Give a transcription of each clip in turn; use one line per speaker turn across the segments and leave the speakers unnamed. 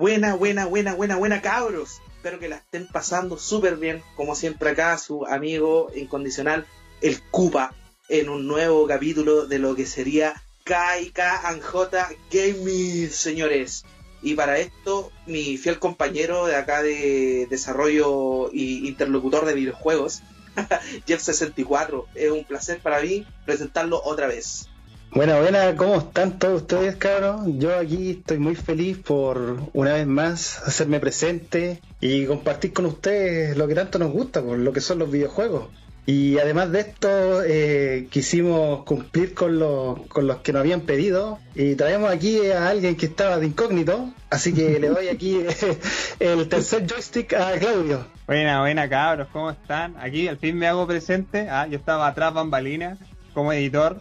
Buena, buena, buena, buena, buena, cabros. Espero que la estén pasando súper bien, como siempre acá, su amigo incondicional, el Cupa, en un nuevo capítulo de lo que sería KIK Gaming, señores. Y para esto, mi fiel compañero de acá de desarrollo y interlocutor de videojuegos, Jeff64, es un placer para mí presentarlo otra vez.
Bueno, buena, ¿cómo están todos ustedes, cabros? Yo aquí estoy muy feliz por una vez más hacerme presente y compartir con ustedes lo que tanto nos gusta, por lo que son los videojuegos. Y además de esto, eh, quisimos cumplir con, con los que nos habían pedido y traemos aquí a alguien que estaba de incógnito, así que le doy aquí el tercer joystick a Claudio.
Buena, buena cabros, ¿cómo están? Aquí al fin me hago presente, ah, yo estaba atrás bambalina como editor,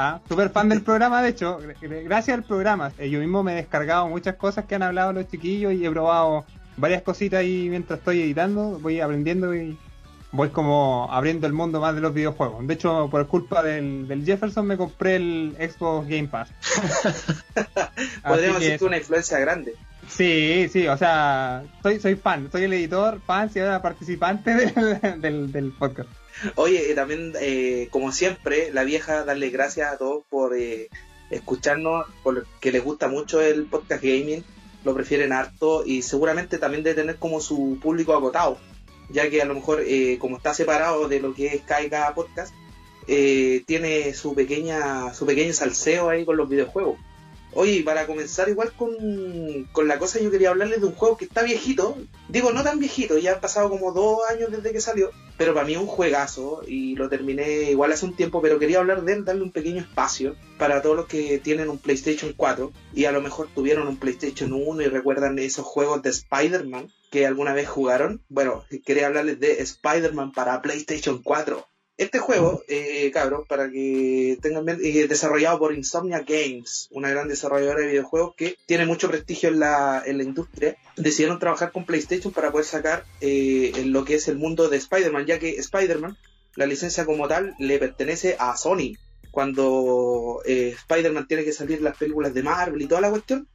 Ah, super fan del programa, de hecho, gracias al programa. Eh, yo mismo me he descargado muchas cosas que han hablado los chiquillos y he probado varias cositas ahí mientras estoy editando, voy aprendiendo y voy como abriendo el mundo más de los videojuegos. De hecho, por culpa del, Jefferson me compré el Xbox Game Pass.
Podríamos decir que una influencia grande.
Sí, sí, o sea, soy, soy fan, soy el editor, fan y ahora participante del, del podcast.
Oye, también, eh, como siempre, la vieja, darle gracias a todos por eh, escucharnos, porque les gusta mucho el podcast gaming, lo prefieren harto y seguramente también de tener como su público agotado, ya que a lo mejor, eh, como está separado de lo que es Caiga Podcast, tiene su pequeña su pequeño salseo ahí con los videojuegos. Oye, para comenzar igual con, con, la cosa, yo quería hablarles de un juego que está viejito. Digo, no tan viejito, ya han pasado como dos años desde que salió, pero para mí es un juegazo y lo terminé igual hace un tiempo, pero quería hablar de él, darle un pequeño espacio para todos los que tienen un PlayStation 4 y a lo mejor tuvieron un PlayStation 1 y recuerdan esos juegos de Spider-Man que alguna vez jugaron. Bueno, quería hablarles de Spider-Man para PlayStation 4. Este juego, eh, cabros, para que tengan bien, eh, desarrollado por Insomnia Games, una gran desarrolladora de videojuegos que tiene mucho prestigio en la, en la industria, decidieron trabajar con PlayStation para poder sacar eh, en lo que es el mundo de Spider-Man, ya que Spider-Man, la licencia como tal, le pertenece a Sony. Cuando eh, Spider-Man tiene que salir las películas de Marvel y toda la cuestión,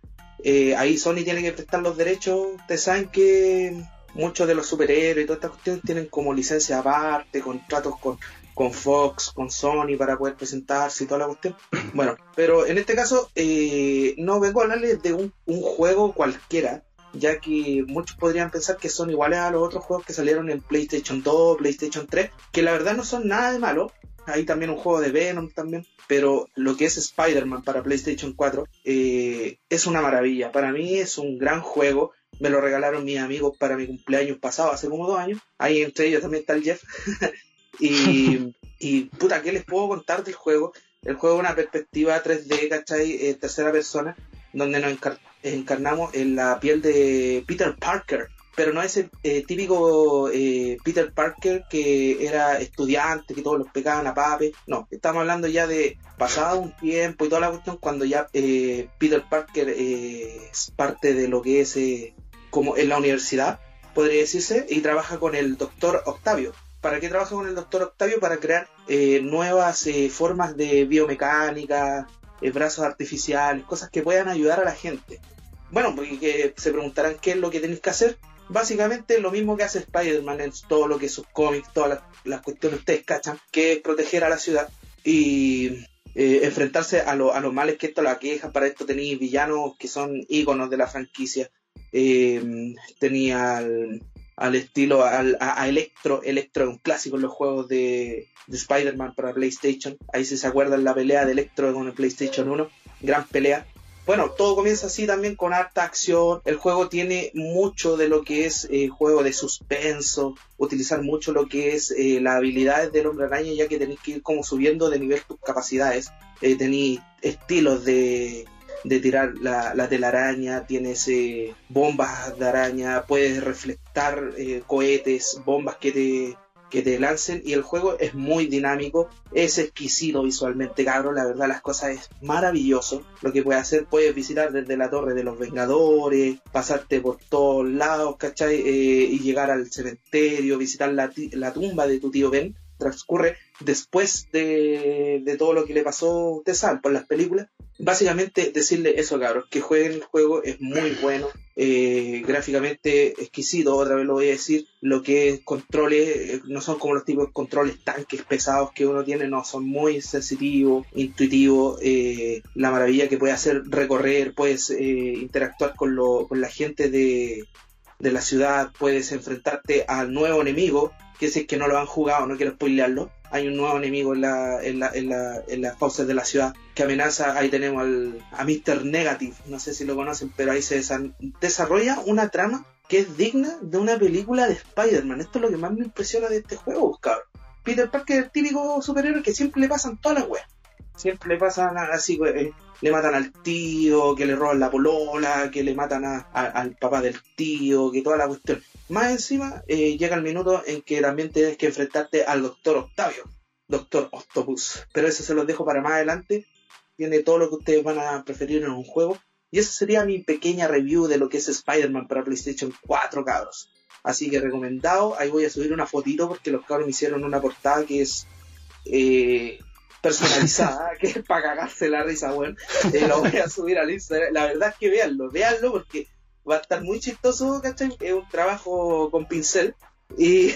eh, ahí Sony tiene que prestar los derechos. Ustedes saben que muchos de los superhéroes y todas estas cuestiones tienen como licencia aparte, contratos con, con Fox, con Sony para poder presentarse y toda la cuestión. Bueno, pero en este caso eh, no vengo a hablarles de un, juego cualquiera, ya que muchos podrían pensar que son iguales a los otros juegos que salieron en PlayStation 2, PlayStation 3, que la verdad no son nada de malo. Hay también un juego de Venom también, pero lo que es Spider-Man para PlayStation 4 eh, es una maravilla. Para mí es un gran juego me lo regalaron mis amigos para mi cumpleaños pasado, hace como dos años. Ahí entre ellos también está el Jeff. y, y, puta, ¿qué les puedo contar del juego? El juego es una perspectiva 3D, ¿cachai? Eh, tercera persona, donde nos encarnamos en la piel de Peter Parker. Pero no es el eh, típico eh, Peter Parker que era estudiante, que todos los pegaban a pape. No, estamos hablando ya de pasado un tiempo y toda la cuestión cuando ya Peter Parker es parte de lo que es como en la universidad, podría decirse, y trabaja con el doctor Octavio. ¿Para qué trabaja con el doctor Octavio? Para crear eh, nuevas eh, formas de biomecánica, eh, brazos artificiales, cosas que puedan ayudar a la gente. Bueno, porque se preguntarán qué es lo que tenéis que hacer. Básicamente lo mismo que hace Spider-Man en todo lo que es sus cómics, todas las, cuestiones ustedes cachan, que es proteger a la ciudad y enfrentarse a, a los males que esto la queja. Para esto tenéis villanos que son íconos de la franquicia, eh, tenía al, estilo, al, a, Electro, Electro un clásico en los juegos de, Spider-Man para PlayStation, ahí si se acuerdan la pelea de Electro con el PlayStation 1, gran pelea. Bueno, todo comienza así también con harta acción. El juego tiene mucho de lo que es eh, juego de suspenso, utilizar mucho lo que es eh, las habilidades del hombre araña, ya que tenéis que ir como subiendo de nivel tus capacidades. Eh, tenéis estilos de, de tirar la, la telaraña, tienes bombas de araña, puedes reflectar eh, cohetes, bombas que te, que te lancen y el juego es muy dinámico, es exquisito visualmente, cabrón, la verdad las cosas es maravilloso lo que puedes hacer, puedes visitar desde la torre de los Vengadores, pasarte por todos lados, ¿cachai? Eh, y llegar al cementerio, visitar la, la tumba de tu tío Ben, transcurre después de, de todo lo que le pasó a sabe, por las películas, básicamente decirle eso, cabros, que jueguen el juego, es muy bueno, eh, gráficamente exquisito, otra vez lo voy a decir, lo que es controles, eh, no son como los tipos de controles tanques pesados que uno tiene, no, son muy sensitivos, intuitivos, eh, la maravilla que puede hacer recorrer, puedes interactuar con, lo, con la gente de, la ciudad, puedes enfrentarte al nuevo enemigo, que si es que no lo han jugado, no quiero spoilearlo, hay un nuevo enemigo en, la, en, la, en, la, en las fauces de la ciudad que amenaza, ahí tenemos al, a Mr. Negative, no sé si lo conocen, pero ahí se desarrolla una trama que es digna de una película de Spider-Man. Esto es lo que más me impresiona de este juego, cabrón. Peter Parker es el típico superhéroe que siempre le pasan todas las weas. Siempre le pasan así, eh, le matan al tío, que le roban la polola, que le matan al papá del tío, que toda la cuestión. Más encima, eh, llega el minuto en que también tienes que enfrentarte al Doctor Octavio, Doctor Octopus. Pero eso se los dejo para más adelante. Tiene todo lo que ustedes van a preferir en un juego. Y esa sería mi pequeña review de lo que es Spider-Man para PlayStation 4, cabros. Así que recomendado. Ahí voy a subir una fotito porque los cabros me hicieron una portada que es eh, personalizada, que es para cagarse la risa, bueno. Eh, lo voy a subir al Instagram. La verdad es que véanlo, véanlo porque va a estar muy chistoso, ¿cachai? Es un trabajo con pincel. Y,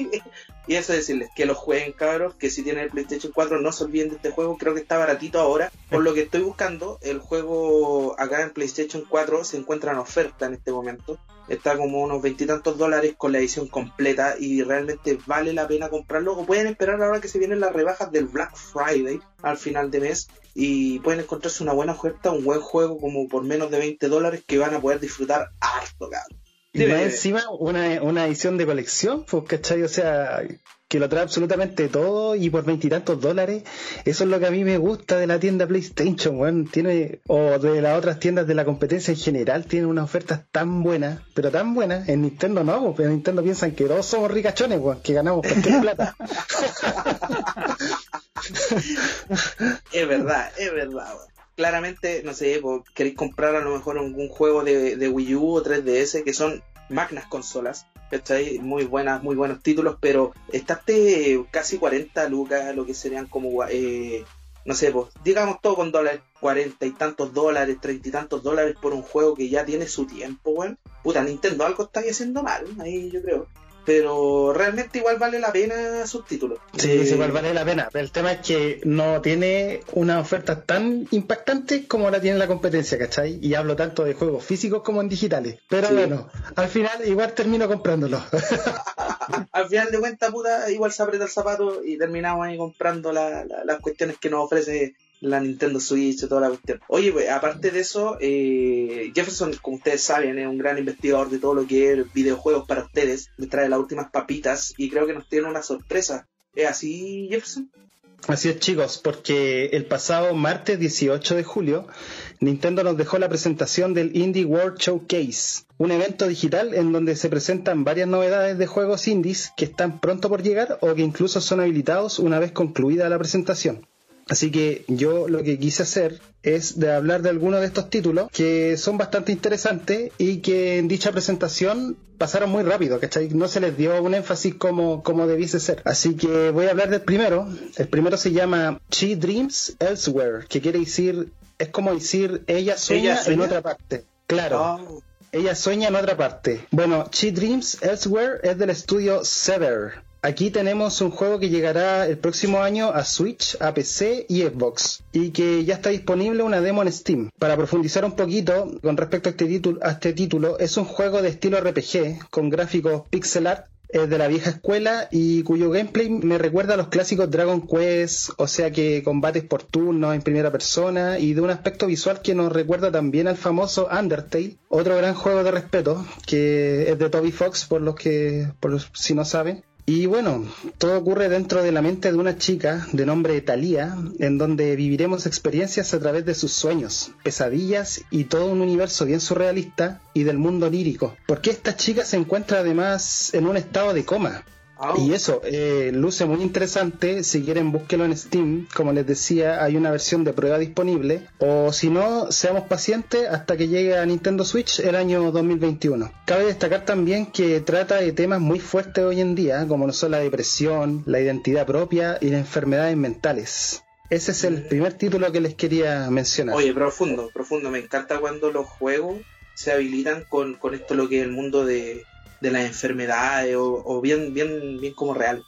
y eso decirles, que lo jueguen cabros, que si tienen el PlayStation 4 no se olviden de este juego, creo que está baratito ahora. Por lo que estoy buscando, el juego acá en PlayStation 4 se encuentra en oferta en este momento. Está como unos veintitantos dólares con la edición completa y realmente vale la pena comprarlo. O pueden esperar ahora que se vienen las rebajas del Black Friday al final de mes y pueden encontrarse una buena oferta, un buen juego como por menos de 20 dólares que van a poder disfrutar harto, cabrón.
Y más encima una, una edición de colección, pues, ¿cachai? O sea, que lo trae absolutamente todo y por veintitantos dólares. Eso es lo que a mí me gusta de la tienda PlayStation, weón. Tiene, o de las otras tiendas de la competencia en general, tiene unas ofertas tan buenas, pero tan buenas. En Nintendo no, pues, pero en Nintendo piensan que todos somos ricachones, weón, que ganamos cualquier plata.
es verdad, es verdad, weón claramente, no sé, queréis comprar a lo mejor algún juego de, Wii U o 3DS que son magnas consolas, ¿cachai? Muy buenas, muy buenos títulos, pero estarte casi 40 lucas, lo que serían como, eh, no sé, pues, digamos todo con dólares, 40 y tantos dólares, 30 y tantos dólares por un juego que ya tiene su tiempo, weón. Puta, Nintendo algo está haciendo mal, ahí yo creo pero realmente igual vale la pena sus títulos.
Sí, igual vale la pena. Pero el tema es que no tiene una oferta tan impactante como la tiene la competencia, ¿cachai? Y hablo tanto de juegos físicos como en digitales. Pero bueno, al final igual termino comprándolo.
al final de cuentas, puta, igual se aprieta el zapato y terminamos ahí comprando las cuestiones que nos ofrece la Nintendo Switch y toda la cuestión. Oye, pues, aparte de eso, eh, Jefferson, como ustedes saben, es un gran investigador de todo lo que es videojuegos para ustedes. Me trae las últimas papitas y creo que nos tiene una sorpresa. ¿Es así, Jefferson?
Así es, chicos, porque el pasado martes 18 de julio, Nintendo nos dejó la presentación del Indie World Showcase, un evento digital en donde se presentan varias novedades de juegos indies que están pronto por llegar o que incluso son habilitados una vez concluida la presentación. Así que yo lo que quise hacer es de hablar de algunos de estos títulos que son bastante interesantes y que en dicha presentación pasaron muy rápido, ¿cachai? No se les dio un énfasis como, como debiese ser. Así que voy a hablar del primero. El primero se llama She Dreams Elsewhere, que quiere decir, es como decir ella sueña, en otra parte. Claro. Ah. Ella sueña en otra parte. Bueno, She Dreams Elsewhere es del estudio Sever Aquí tenemos un juego que llegará el próximo año a Switch, a PC y Xbox y que ya está disponible una demo en Steam. Para profundizar un poquito con respecto a este, título, a este título, es un juego de estilo RPG con gráficos pixel art es de la vieja escuela y cuyo gameplay me recuerda a los clásicos Dragon Quest, o sea que combates por turnos en primera persona y de un aspecto visual que nos recuerda también al famoso Undertale, otro gran juego de respeto que es de Toby Fox por los que por los, si no saben y bueno, todo ocurre dentro de la mente de una chica de nombre Thalía, en donde viviremos experiencias a través de sus sueños, pesadillas y todo un universo bien surrealista y del mundo lírico. Porque esta chica se encuentra además en un estado de coma, y eso, eh, luce muy interesante. Si quieren, búsquelo en Steam. Como les decía, hay una versión de prueba disponible. O si no, seamos pacientes hasta que llegue a Nintendo Switch el año 2021. Cabe destacar también que trata de temas muy fuertes hoy en día, como no son la depresión, la identidad propia y las enfermedades mentales. Ese es el primer título que les quería mencionar.
Oye, profundo, profundo. Me encanta cuando los juegos se habilitan con, con esto lo que es el mundo de, de las enfermedades o, bien, bien, bien como real.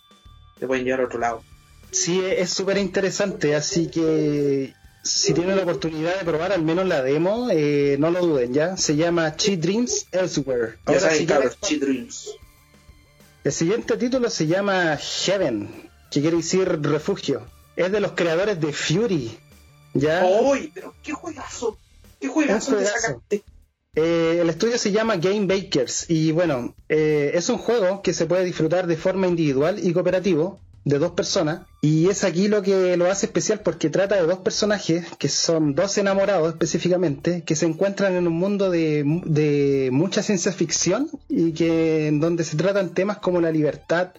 Te pueden llevar a otro lado.
Sí, es súper interesante, así que si tienen la oportunidad de probar al menos la demo, eh, no lo duden, ¿ya? Se llama Cheat Dreams Elsewhere.
Ya saben, Cheat Dreams.
El siguiente título se llama Heaven, que quiere decir refugio. Es de los creadores de Fury. ¿Ya?
¡Uy! Pero qué juegazo. ¿Qué juegazo te sacaste?
Eh, el estudio se llama Game Bakers y bueno, eh, es un juego que se puede disfrutar de forma individual y cooperativo de dos personas y es aquí lo que lo hace especial porque trata de dos personajes que son dos enamorados específicamente que se encuentran en un mundo de, de mucha ciencia ficción y que en donde se tratan temas como la libertad,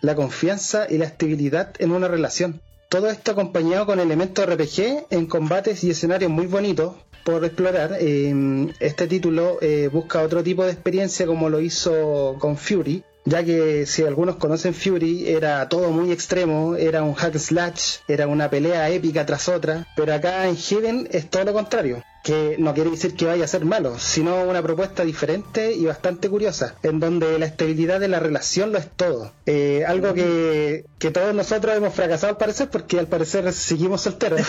la confianza y la estabilidad en una relación. Todo esto acompañado con elementos RPG en combates y escenarios muy bonitos por explorar. Em, este título eh, busca otro tipo de experiencia como lo hizo con Fury, ya que si algunos conocen Fury era todo muy extremo, era un hack slash, era una pelea épica tras otra, pero acá en Heaven es todo lo contrario que no quiere decir que vaya a ser malo, sino una propuesta diferente y bastante curiosa, en donde la estabilidad de la relación lo es todo. Eh, algo que, que, todos nosotros hemos fracasado al parecer, porque al parecer seguimos solteros.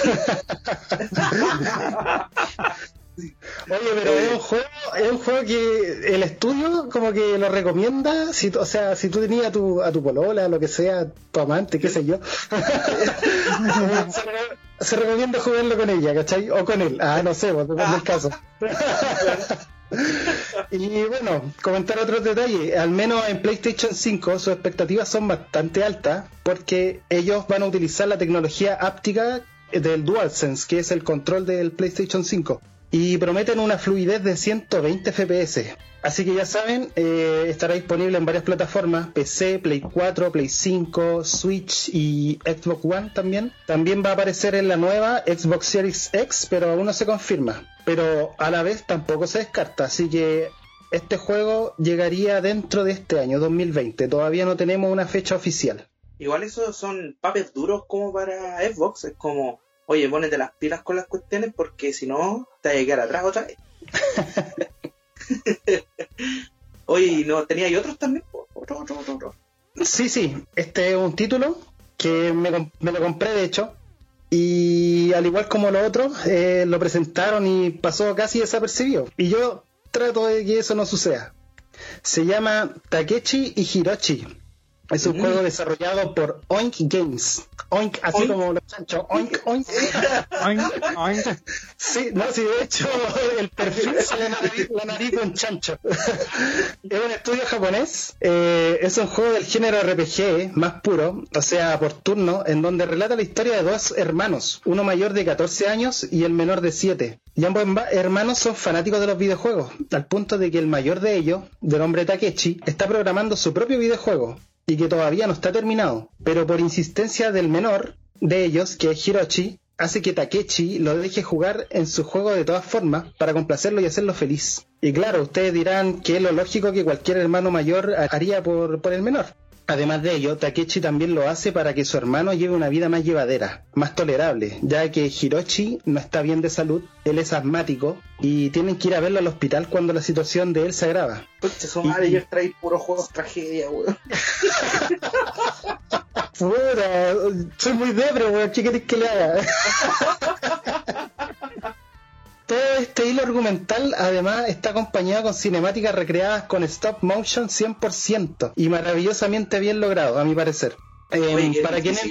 Oye, pero es un juego, es un juego que el estudio como que lo recomienda, si, o sea, si tú tenías a tu, a tu polola, lo que sea, tu amante, qué sé yo, se, recomienda jugarlo con ella, ¿cachai? O con él, ah, no sé, pues, depende del caso. y bueno, comentar otros detalles, al menos en PlayStation 5 sus expectativas son bastante altas porque ellos van a utilizar la tecnología áptica del DualSense, que es el control del PlayStation 5 y prometen una fluidez de 120 FPS. Así que ya saben, eh, estará disponible en varias plataformas, PC, Play 4, Play 5, Switch y Xbox One también. También va a aparecer en la nueva Xbox Series X, pero aún no se confirma. Pero a la vez tampoco se descarta, así que este juego llegaría dentro de este año, 2020. Todavía no tenemos una fecha oficial.
Igual esos son papes duros como para Xbox, es como oye, ponete las pilas con las cuestiones porque si no, te vas a quedar atrás otra vez. oye, ¿no tenía y otros también? Otro,
Sí, sí, este es un título que me, lo compré de hecho. Y al igual como los otros, eh, lo presentaron y pasó casi desapercibido. Y yo trato de que eso no suceda. Se llama Takechi y Hirochi. Es un juego desarrollado por Oink Games. Oink, así como los chanchos. Oink, oink. oink, oink. Sí, no, sí, de hecho, el perfil es la nariz, con chancho. es un estudio japonés. Eh, es un juego del género RPG más puro, o sea, por turno, en donde relata la historia de dos hermanos, uno mayor de 14 años y el menor de 7. Y ambos hermanos son fanáticos de los videojuegos, al punto de que el mayor de ellos, del hombre Takechi, está programando su propio videojuego y que todavía no está terminado, pero por insistencia del menor de ellos, que es Hiroshi, hace que Takechi lo deje jugar en su juego de todas formas para complacerlo y hacerlo feliz. Y claro, ustedes dirán que es lo lógico que cualquier hermano mayor haría por, por el menor. Además de ello, Takechi también lo hace para que su hermano lleve una vida más llevadera, más tolerable, ya que Hiroshi no está bien de salud, él es asmático y tienen que ir a verlo al hospital cuando la situación de él se agrava.
Pucha, su madre y... trae puros juegos tragedia, weón.
Puta, soy muy debre, weón, ¿qué querés que le haga? Todo este hilo argumental además está acompañado con cinemáticas recreadas con stop motion 100% y maravillosamente bien logrado, a mi parecer.
Eh, para quienes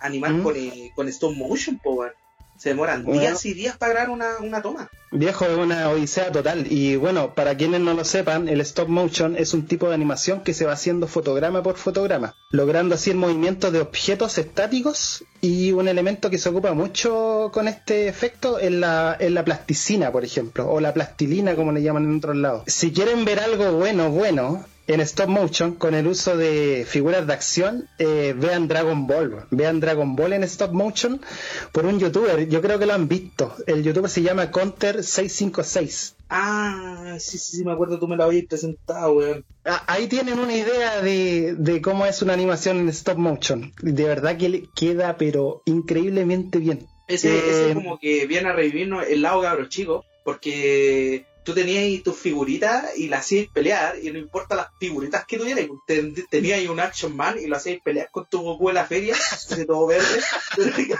animar ¿Mm? con, eh, con, stop motion, power. Se demoran días y días para grabar una, una toma.
Viejo, es una odisea total. Y bueno, para quienes no lo sepan, el stop motion es un tipo de animación que se va haciendo fotograma por fotograma, logrando así el movimiento de objetos estáticos y un elemento que se ocupa mucho con este efecto es la, en la plasticina, por ejemplo, o la plastilina, como le llaman en otros lados. Si quieren ver algo bueno, bueno, en stop motion con el uso de figuras de acción, eh, vean Dragon Ball. Vean Dragon Ball en stop motion por un youtuber. Yo creo que lo han visto. El youtuber se llama Counter656.
Ah, sí, sí, sí, me acuerdo, tú me lo habías presentado, weón.
Ah, Ahí tienen una idea de, de cómo es una animación en stop motion. De verdad que queda, pero increíblemente bien.
Ese,
Eh,
ese como que viene a revivirnos el lado cabro chico, porque tú tenías tus figuritas y las hacías pelear, y no importa las figuritas que tuvieras, ten- tenías un Action Man y lo hacías pelear con tu Goku en la feria, de todo verde.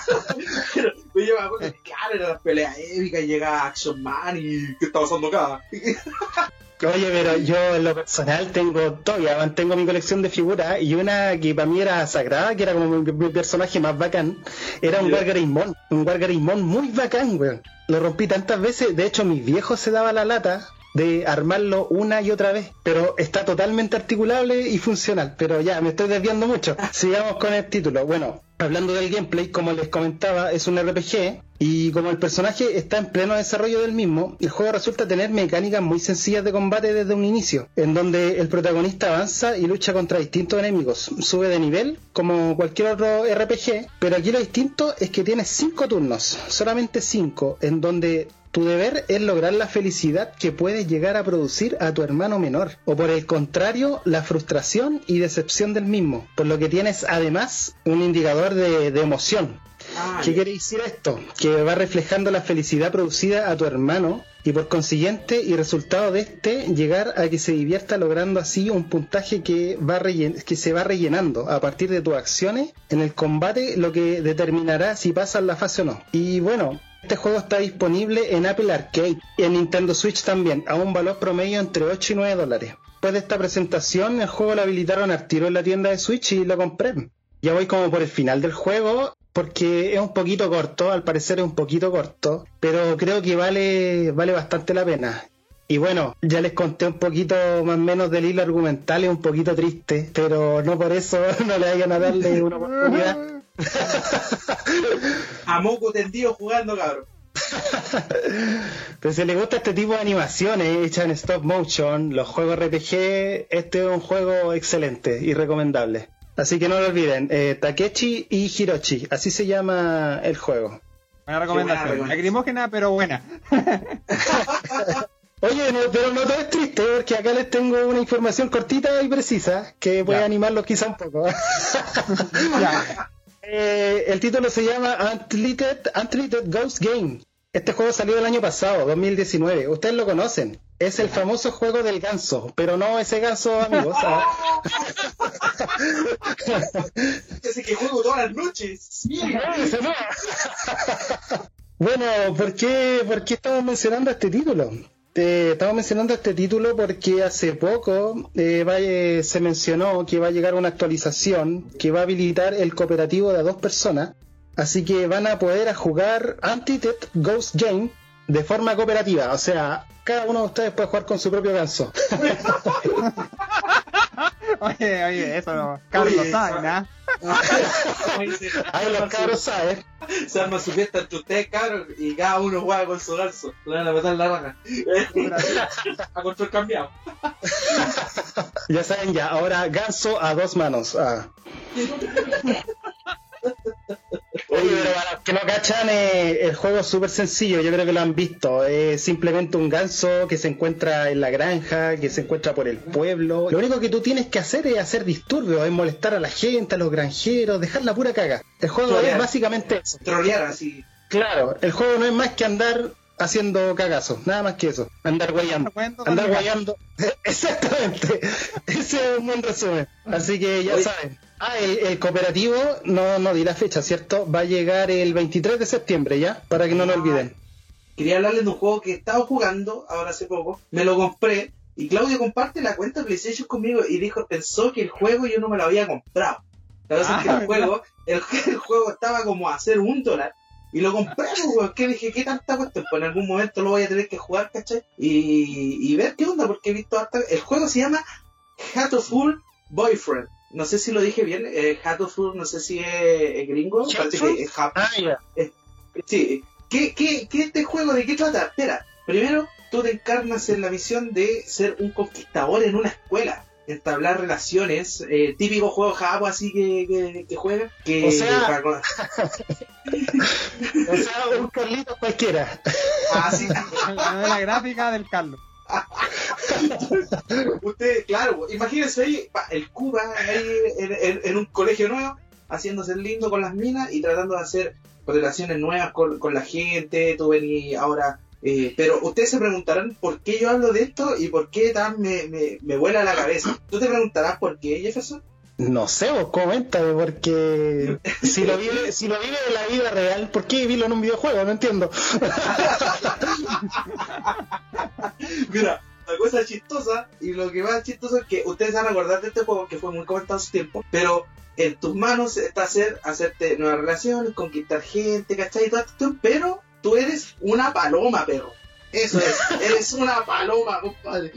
Pero pero yo me acuerdo que, claro, eran las peleas épicas, llegaba Action Man y ¿qué está pasando acá?
Oye, pero yo en lo personal tengo todavía mantengo mi colección de figuras y una que para mí era sagrada, que era como mi, mi personaje más bacán, era un. Wargareymon, un Wargareymon muy bacán, weón. Lo rompí tantas veces, de hecho mis viejos se daba la lata de armarlo una y otra vez, pero está totalmente articulable y funcional, pero ya, me estoy desviando mucho. Sigamos con el título. Bueno, hablando del gameplay, como les comentaba, es un RPG y como el personaje está en pleno desarrollo del mismo, el juego resulta tener mecánicas muy sencillas de combate desde un inicio, en donde el protagonista avanza y lucha contra distintos enemigos, sube de nivel como cualquier otro RPG, pero aquí lo distinto es que tienes 5 turnos, solamente 5, en donde tu deber es lograr la felicidad que puedes llegar a producir a tu hermano menor, o por el contrario, la frustración y decepción del mismo, por lo que tienes además un indicador de, de emoción.
Ah,
¿Qué quiere decir esto? Que va reflejando la felicidad producida a tu hermano y por consiguiente y resultado de este llegar a que se divierta logrando así un puntaje que, va que se va rellenando a partir de tus acciones en el combate lo que determinará si pasas la fase o no. Y bueno, este juego está disponible en Apple Arcade y en Nintendo Switch también a un valor promedio entre 8 y 9 dólares. Después de esta presentación el juego lo habilitaron al tiro en la tienda de Switch y lo compré. Ya voy como por el final del juego porque es un poquito corto, al parecer es un poquito corto, pero creo que vale, vale bastante la pena. Y bueno, ya les conté un poquito más o menos del hilo argumental, es un poquito triste, pero no por eso no le vayan a darle una oportunidad.
A moco tendido jugando, cabrón.
Pero si les gusta este tipo de animaciones hechas en stop motion, los juegos RPG, este es un juego excelente y recomendable. Así que no lo olviden, eh, Takechi y Hiroshi, así se llama el juego.
Buena recomendación.
recomendación.
Lacrimógena, pero buena.
Oye, no, pero no todo es triste, porque acá les tengo una información cortita y precisa que puede
Ya.
animarlos quizá un poco.
Ya.
Eh, el título se llama Untitled Ghost Game. Este juego salió el año pasado, 2019. Ustedes lo conocen. Es el famoso juego del ganso, pero no ese ganso, amigos.
Ese que juego todas las noches.
Bueno, ¿por qué, ¿por qué estamos mencionando este título? Eh, estamos mencionando este título porque hace poco eh, eh, se mencionó que va a llegar una actualización que va a habilitar el cooperativo de dos personas. Así que van a poder a jugar Untitled Ghost Game de forma cooperativa. O sea, cada uno de ustedes puede jugar con su propio ganso.
Oye, oye, eso no. Carlos sabe, ¿ah?
Ahí los cabros saben.
Se arma su fiesta entre ustedes, cabros, y cada uno juega con su ganso. Le van a meter la raja. a control cambiado.
Ya saben ya, ahora ganso a dos manos. Ah. Oye, pero para los que no cachan, eh, el juego es súper sencillo, yo creo que lo han visto. Es simplemente un ganso que se encuentra en la granja, que se encuentra por el pueblo. Lo único que tú tienes que hacer es hacer disturbios, es molestar a la gente, a los granjeros, dejar la pura caga. El juego es básicamente eso.
Trolear así.
Claro, el juego no es más que andar haciendo cagazos, nada más que eso. Andar guayando. Andar guayando. Exactamente. Ese es un buen resumen. Así que ya
Oye.
saben. Ah, el, el cooperativo, no, no di la fecha, ¿cierto? Va a llegar el 23 de septiembre ya, para que no lo olviden.
Quería hablarles de un juego que he estado jugando ahora hace poco. Me lo compré. Y Claudio comparte la cuenta de PlayStation conmigo y dijo, pensó que el juego yo no me lo había comprado. La verdad es que
Ah,
el juego, el, el juego estaba como a hacer un dólar. Y lo compré, pues, weón, que dije, ¿qué tanta cuestión? Pues en algún momento lo voy a tener que jugar, ¿cachai? Y, y ver qué onda, porque he visto harta... El juego se llama Hatoful Boyfriend. No sé si lo dije bien, eh, Hatoful, no sé si es, es gringo, parece que es
Ah, ya.
Sí, ¿qué, qué, qué este juego de qué trata? Espera, primero tú te encarnas en la misión de ser un conquistador en una escuela. entablar relaciones, eh, típico juego Jabo así que, que, que juega. Que,
O sea-
para-
O sea, un Carlito cualquiera.
así,
La novela gráfica del Carlos.
Usted, claro, imagínense ahí el Cuba ahí en, en- en un colegio nuevo, haciéndose lindo con las minas y tratando de hacer relaciones nuevas con, con la gente, tú venís ahora... eh, pero ustedes se preguntarán por qué yo hablo de esto y por qué tan me, me, me vuela la cabeza. ¿Tú te preguntarás por qué, Jefferson?
No sé, vos coméntame, porque si lo vive, si lo vive en la vida real, ¿por qué vivirlo en un videojuego? No entiendo.
Mira, la cosa chistosa y lo que más chistoso es que ustedes van a acordar de este juego que fue muy comentado en su tiempo, pero en tus manos está hacer, hacerte nuevas relaciones, conquistar gente, ¿cachai? Y todo esto, pero tú eres una paloma, perro. Eso es, eres una paloma, compadre.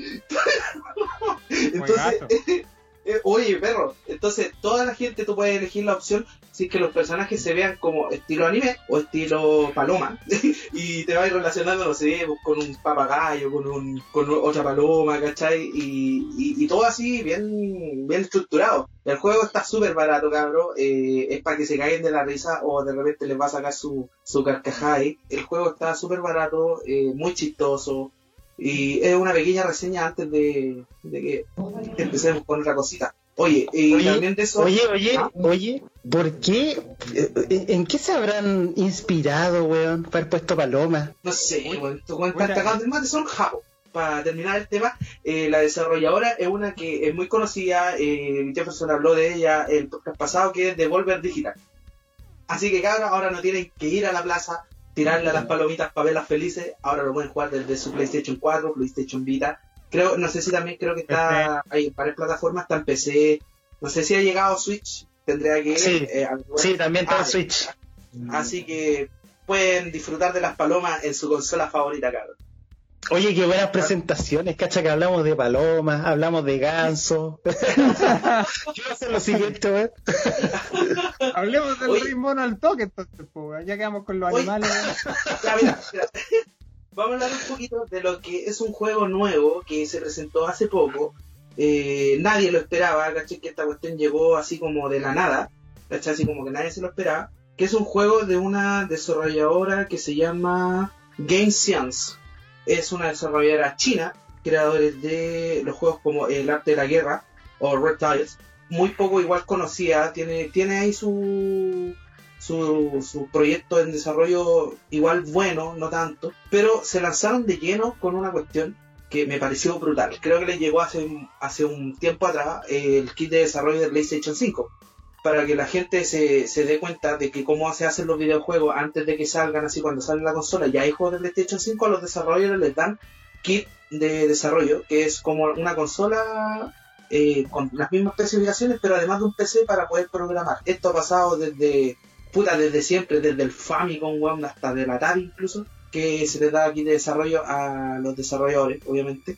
Entonces,
gato.
eh, oye, perro, entonces toda la gente tú puedes elegir la opción si es que los personajes se vean como estilo anime o estilo paloma y te vas relacionando, no sé, pues, con un papagayo, con, un, con otra paloma, ¿cachai? Y, y, y todo así bien, bien estructurado. El juego está súper barato, cabrón. eh, es para que se caigan de la risa o de repente les va a sacar su, su carcajada ahí. El juego está súper barato, eh, muy chistoso. Y es una pequeña reseña antes de, de que empecemos con otra cosita. Oye,
Oye,
también de eso...
Oye, oye,
¿Ah?
oye, ¿por qué? eh, ¿En qué se habrán inspirado, weón, para haber puesto paloma?
No sé, estos
Oye,
están del mate son. Para terminar el tema, eh, la desarrolladora es una que es muy conocida, eh, Jefferson habló de ella el podcast pasado, que es Devolver Digital. Así que cabrón, ahora no tienen que ir a la plaza, tirarle a las palomitas para verlas felices, ahora lo pueden jugar desde su PlayStation 4, PlayStation Vita. Creo, no sé si también creo que está ahí en varias plataformas, está en PC, no sé si ha llegado Switch, tendría que ir.
Sí,
eh.
Sí, también está
Ah,
Switch.
Así que pueden disfrutar de las palomas en su consola favorita, cabrón.
Oye, qué buenas presentaciones, cacha que hablamos de palomas, hablamos de ganso. ¿Qué va a ser lo siguiente, weón?
Hablemos del
Oye.
rey mono al toque, entonces, pues, ya quedamos con los
Oye.
animales.
Ya, mira, mira. Vamos a hablar un poquito de lo que es un juego nuevo que se presentó hace poco. Eh, nadie lo esperaba, ¿cachai? Que esta cuestión llegó así como de la nada. Así como que nadie se lo esperaba. Que es un juego de una desarrolladora que se llama Game Science. Es una desarrolladora china, creadores de los juegos como El Arte de la Guerra o Reptiles. Muy poco igual conocida, tiene, tiene ahí su, su, su proyecto en desarrollo igual bueno, no tanto, pero se lanzaron de lleno con una cuestión que me pareció brutal. Creo que les llegó hace, hace un tiempo atrás el kit de desarrollo de PlayStation 5, para que la gente se, se dé cuenta de que cómo se hacen los videojuegos antes de que salgan, así cuando sale la consola, ya hay juegos de PlayStation 5, a los desarrolladores les dan kit de desarrollo, que es como una consola eh, con las mismas especificaciones, pero además de un PC para poder programar. Esto ha pasado desde, puta, desde siempre, desde el Famicom, weón, hasta del Atari incluso, que se les da aquí de desarrollo a los desarrolladores, obviamente.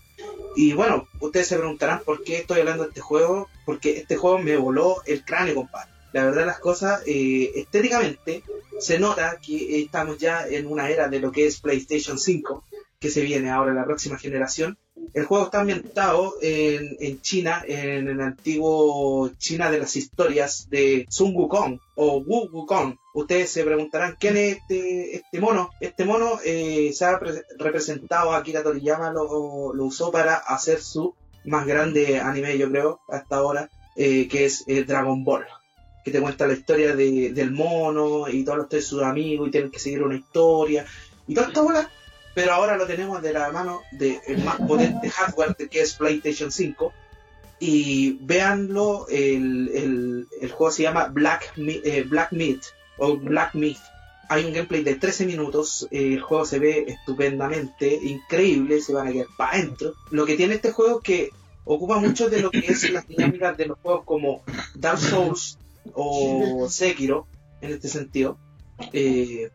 Y bueno, ustedes se preguntarán por qué estoy hablando de este juego, porque este juego me voló el cráneo, compadre. La verdad las cosas, eh, estéticamente, se nota que estamos ya en una era de lo que es PlayStation 5, que se viene ahora la próxima generación. El juego está ambientado en, en China, en el antiguo China de las historias de Sun Wukong o Wu Wukong. Ustedes se preguntarán quién es este, este mono. Este mono eh, se ha pre- representado, Akira Toriyama lo, usó para hacer su más grande anime, yo creo, hasta ahora, eh, que es eh, Dragon Ball. Que te cuenta la historia de- del mono y todos los de sus amigos y tienen que seguir una historia y toda esta bola pero ahora lo tenemos de la mano del más potente hardware que es PlayStation 5 y véanlo el, el, el juego se llama Black, eh, Black Meat o Black Myth. Hay un gameplay de 13 minutos el juego se ve estupendamente increíble se van a quedar para adentro. Lo que tiene este juego es que ocupa mucho de lo que es las dinámicas de los juegos como Dark Souls o Sekiro en este sentido. Eh,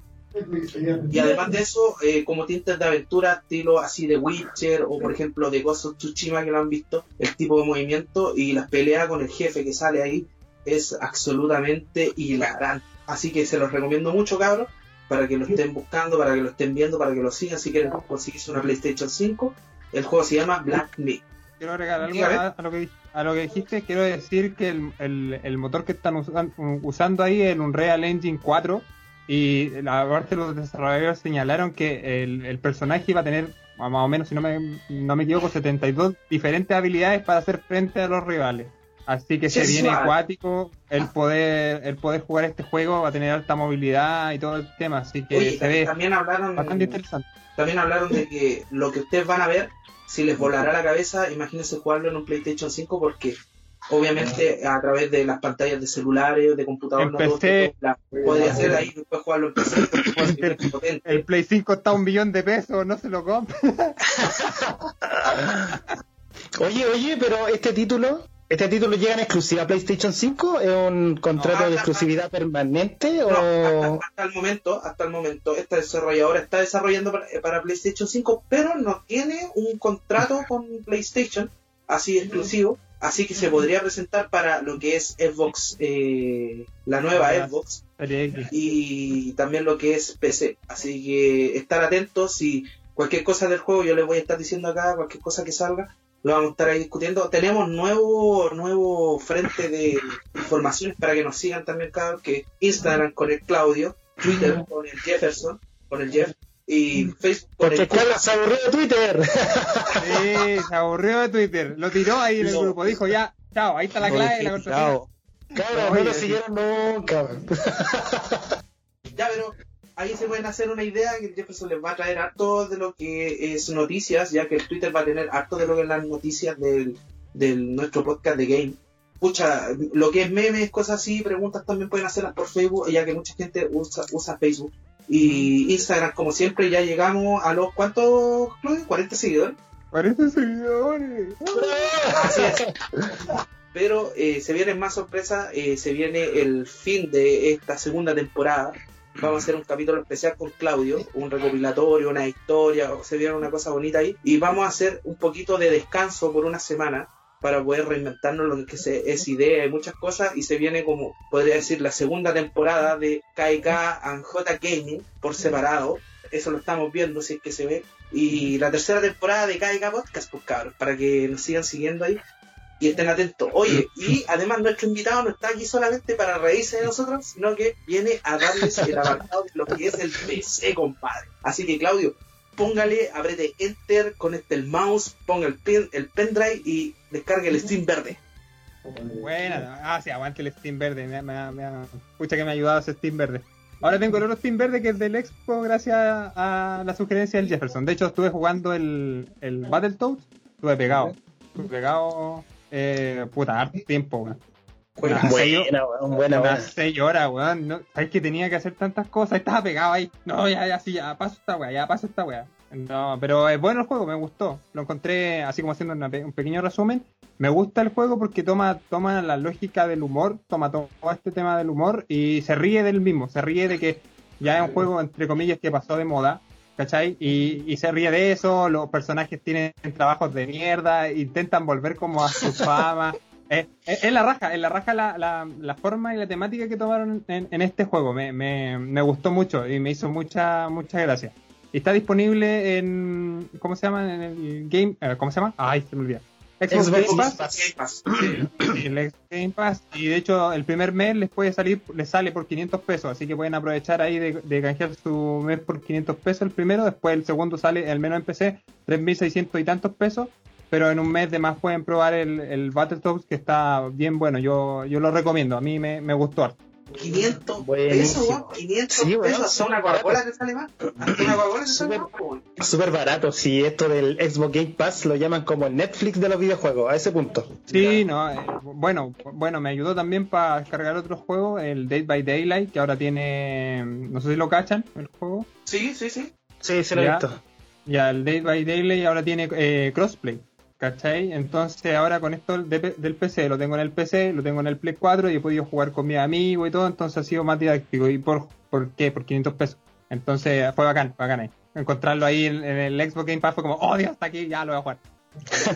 y además de eso, eh, como tintes de aventura, estilo así de Witcher o por ejemplo de Ghost of Tsushima que lo han visto, el tipo de movimiento y las peleas con el jefe que sale ahí es absolutamente hilarante. Así que se los recomiendo mucho, cabros, para que lo estén buscando, para que lo estén viendo, para que lo sigan. Si quieren conseguirse una PlayStation 5, el juego se llama Black Myth.
quiero agregar algo a, lo que, a lo que dijiste. Quiero decir que el, el, el motor que están usando ahí es un Real Engine 4 y la parte los desarrolladores señalaron que el, el, personaje iba a tener más o menos, si no me, no me equivoco, 72 diferentes habilidades para hacer frente a los rivales. Así que se viene acuático el poder el poder jugar este juego, va a tener alta movilidad y todo el tema, así que se ve
también hablaron, bastante interesante. También hablaron de que lo que ustedes van a ver, si les volará la cabeza, imagínense jugarlo en un PlayStation 5 porque obviamente a través de las pantallas de celulares, de computador,
no podría
ser ahí después jugarlo en
PC. el, Play 5 está a un billón de pesos, no se lo compra.
oye, oye, pero este título ¿Este título llega en exclusiva a PlayStation 5? ¿Es un contrato de exclusividad permanente? o...
hasta, el momento, hasta el momento, esta desarrolladora está desarrollando para, PlayStation 5, pero no tiene un contrato con PlayStation así exclusivo, así que se podría presentar para lo que es Xbox, eh, la nueva Xbox, y también lo que es PC. Así que estar atentos y cualquier cosa del juego yo les voy a estar diciendo acá, cualquier cosa que salga, lo vamos a estar ahí discutiendo. Tenemos nuevo nuevo frente de informaciones para que nos sigan también, cada que Instagram con el Claudio, Twitter con el Jefferson, con el Jeff, y Facebook con
el se aburrió de Twitter.
Sí, se aburrió de Twitter. Lo tiró ahí en el grupo, dijo ya, chao, ahí está la clave la contraseña.
Claro, no lo siguieron nunca.
ya, pero ahí se pueden hacer una idea que Jefferson les va a traer harto de lo que es noticias, ya que el Twitter va a tener harto de lo que es las noticias del, del nuestro podcast de Game. Pucha, lo que es memes, cosas así, preguntas también pueden hacerlas por Facebook, ya que mucha gente usa, usa Facebook. Y Instagram, como siempre, ya llegamos a los, ¿cuántos, Claudio? ¿40 seguidores?
40 seguidores.
Así es. Pero eh, se vienen más sorpresas, eh, se viene el fin de esta segunda temporada Vamos a hacer un capítulo especial con Claudio, un recopilatorio, una historia, se viene una cosa bonita ahí. Y vamos a hacer un poquito de descanso por una semana para poder reinventarnos lo que es idea y muchas cosas. Y se viene como, podría decir, la segunda temporada de KK and J Gaming por separado. Eso lo estamos viendo, si es que se ve. Y la tercera temporada de KK Podcast, pues cabros, para que nos sigan siguiendo ahí y estén atentos. Oye, y además nuestro invitado no está aquí solamente para reírse de nosotros, sino que viene a darles el apartado de lo que es el PC, compadre. Así que Claudio, póngale, apriete Enter, conecte el mouse, ponga el, pen, el pendrive y descargue el Steam verde.
Buena, ah, sí, aguante el Steam verde. Me, me, me, pucha que me ha ayudado ese Steam verde. Ahora tengo el otro Steam verde que es del Expo gracias a la sugerencia del Jefferson. De hecho, estuve jugando el, el Battletoads, estuve pegado. Estuve pegado eh, puta, harto tiempo, weón.
Buena, buena, buena,
seis horas, weón. No, ¿Sabes que tenía que hacer tantas cosas? Estaba pegado ahí. No, ya, ya, sí, ya paso esta weá, ya paso esta weá. No, pero es bueno el juego, me gustó. Lo encontré así como haciendo un pequeño resumen. Me gusta el juego porque toma, toma la lógica del humor, toma todo este tema del humor y se ríe del mismo. Se ríe de que ya es un juego, entre comillas, que pasó de moda ¿cachai? Y, se ríe de eso, los personajes tienen trabajos de mierda, intentan volver como a su fama. Es, la raja, es la raja la, la, forma y la temática que tomaron en, este juego. Me, me, me, gustó mucho y me hizo mucha, mucha gracia. Está disponible en. ¿Cómo se llama? En el game. Eh, ¿Cómo se llama? Ay, se me olvida. Xbox Game Pass. el Game Pass. Y de hecho, el primer mes les puede salir, les sale por 500 pesos. Así que pueden aprovechar ahí de, de canjear su mes por 500 pesos el primero. Después el segundo sale, al menos en PC, 3600 y tantos pesos. Pero en un mes de más pueden probar el, el Battletoads que está bien bueno. Yo, yo lo recomiendo. A mí me, me gustó harto.
500 pesos, 500 sí, pesos, hasta una Coca-Cola te sale más. Hasta una Coca-Cola te sale más,
Súper barato, si esto del Xbox Game Pass lo llaman como el Netflix de los videojuegos, a ese punto.
Sí, no, eh, bueno, bueno, me ayudó también para descargar otros juegos, el Date by Daylight, que ahora tiene, no sé si lo cachan, el juego.
Sí, sí, sí.
Sí, se lo he visto.
Ya, el Date by Daylight ahora tiene eh, crossplay. ¿Cachai? Entonces ahora con esto del PC, lo tengo en el PC, lo tengo en el Play 4 y he podido jugar con mi amigo y todo, entonces ha sido más didáctico. ¿Y por, por qué? Por 500 pesos. Entonces fue bacán, bacán ahí. Encontrarlo ahí en, el Xbox Game Pass fue como, oh Dios, está aquí, ya lo voy a jugar.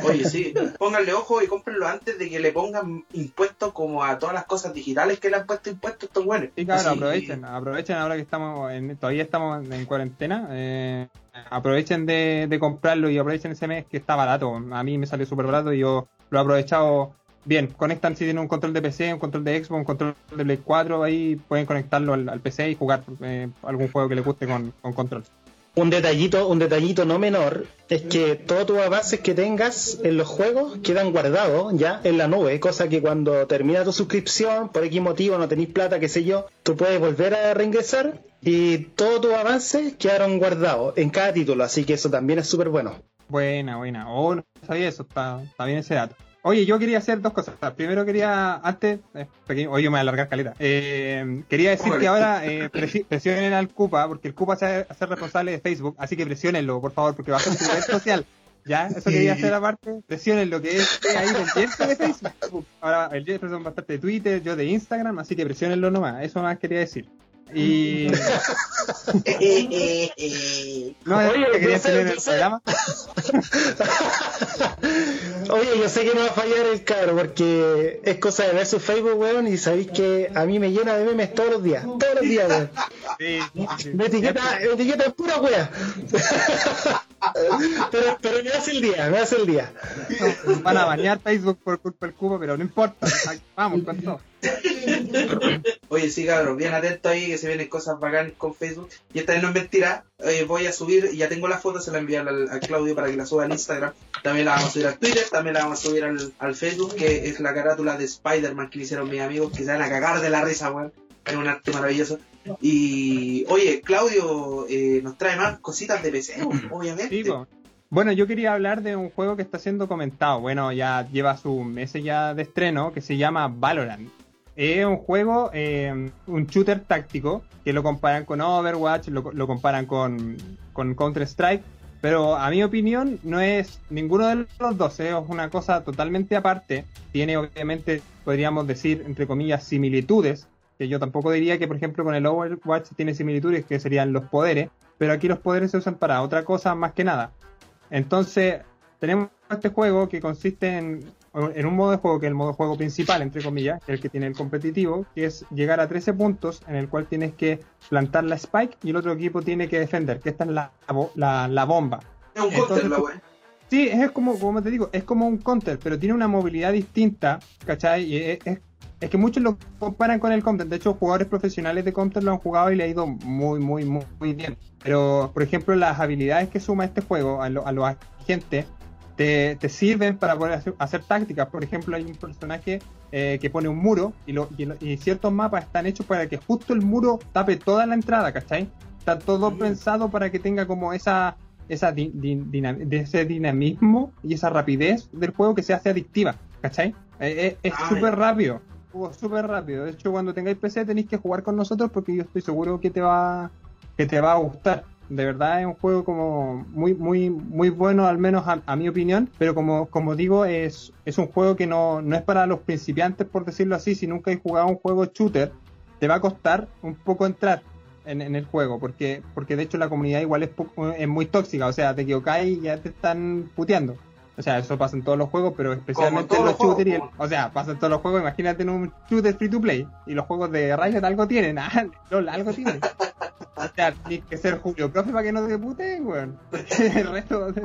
Oye, sí, pónganle ojo y cómprenlo antes de que le pongan impuestos como a todas las cosas digitales que le han puesto impuestos estos buenos.
Sí, claro, aprovechen, aprovechen ahora que estamos en, todavía estamos en cuarentena, eh, aprovechen de, de, comprarlo y aprovechen ese mes que está barato. A mí me salió súper barato y yo lo he aprovechado bien. Conectan si tienen un control de PC, un control de Xbox, un control de Play 4, ahí pueden conectarlo al, PC y jugar eh, algún juego que les guste con, con control.
Un detallito, un detallito no menor es que todos tus avances que tengas en los juegos quedan guardados ya en la nube, cosa que cuando termina tu suscripción, por X motivo no tenéis plata, qué sé yo, tú puedes volver a reingresar y todos tus avances quedaron guardados en cada título, así que eso también es súper bueno.
Buena, buena. Oh, no sabía eso, está, está bien ese dato. Oye, yo quería hacer dos cosas. Primero quería, antes, eh, oye, yo me voy a alargar caleta. Eh, quería decir que ahora eh, presionen al Cupa, porque el Cupa se va a hacer responsable de Facebook, así que presionenlo, por favor, porque va a ser su red social. ¿Ya? Eso quería hacer aparte. Presionen lo que es ahí Jefferson de Facebook. Ahora, el Jefferson bastante de Twitter, yo de Instagram, así que presionenlo nomás. Eso más quería decir. Y.
no, Oye, quería tener el programa. Oye, yo sé que no va a fallar el cabro porque es cosa de ver su Facebook, weón, y sabéis que a mí me llena de memes todos los días. Todos los días, weón. Sí, Me etiqueta, me etiqueta pura wea. Pero, pero me hace el día, me hace el día.
Van a bañar Facebook por culpa del cubo, pero no importa. Vamos con todo.
Oye, sí, cabrón, bien atento ahí que se vienen cosas bacanas con Facebook. Y esta vez no es mentira, eh, voy a subir, y ya tengo la foto, se la envié al, Claudio para que la suba en Instagram. También la vamos a subir al Twitter, también la vamos a subir al, Facebook, que es la carátula de Spider-Man que le hicieron mis amigos, que se van a cagar de la risa, weón. Es un arte maravilloso. Y, oye, Claudio eh, nos trae más cositas de PC, obviamente.
bueno, yo quería hablar de un juego que está siendo comentado. Bueno, ya lleva su mes ya de estreno, que se llama Valorant. Es un juego, eh, un shooter táctico, que lo comparan con Overwatch, lo, comparan con, con Counter-Strike, pero a mi opinión no es ninguno de los dos, es una cosa totalmente aparte. Tiene obviamente, podríamos decir, entre comillas, similitudes, que yo tampoco diría que, por ejemplo, con el Overwatch tiene similitudes, que serían los poderes, pero aquí los poderes se usan para otra cosa más que nada. Entonces, tenemos este juego que consiste en en un modo de juego que es el modo de juego principal, entre comillas, el que tiene el competitivo, que es llegar a 13 puntos en el cual tienes que plantar la spike y el otro equipo tiene que defender, que esta es la, la, bomba.
Es un counter, la
Sí, es como, como te digo, es como un counter, pero tiene una movilidad distinta, ¿cachai? Y es, es, que muchos lo comparan con el counter. De hecho, jugadores profesionales de counter lo han jugado y le ha ido muy, muy, muy, muy bien. Pero, por ejemplo, las habilidades que suma este juego a, a los agentes te, sirven para poder hacer, tácticas. Por ejemplo, hay un personaje eh, que pone un muro y, lo, y, ciertos mapas están hechos para que justo el muro tape toda la entrada, ¿cachai? Está todo pensado para que tenga como esa, esa de ese dinamismo y esa rapidez del juego que se hace adictiva, ¿cachai? Eh, eh, es súper rápido, súper rápido. De hecho, cuando tengáis PC tenéis que jugar con nosotros porque yo estoy seguro que te va, que te va a gustar. De verdad es un juego como muy muy muy bueno al menos a, mi opinión. Pero como, como digo es, es un juego que no, no es para los principiantes por decirlo así. Si nunca has jugado un juego shooter te va a costar un poco entrar en, el juego. Porque porque de hecho la comunidad igual es, es muy tóxica. O sea te equivocas y ya te están puteando o sea, eso pasa en todos los juegos, pero especialmente en los, shooters. o sea, pasa en todos los juegos. Imagínate en un shooter free to play. Y los juegos de Riot algo tienen. Ah, algo tienen. O sea, tienes que ser Julio Profe para que no te puteen, weón. El resto de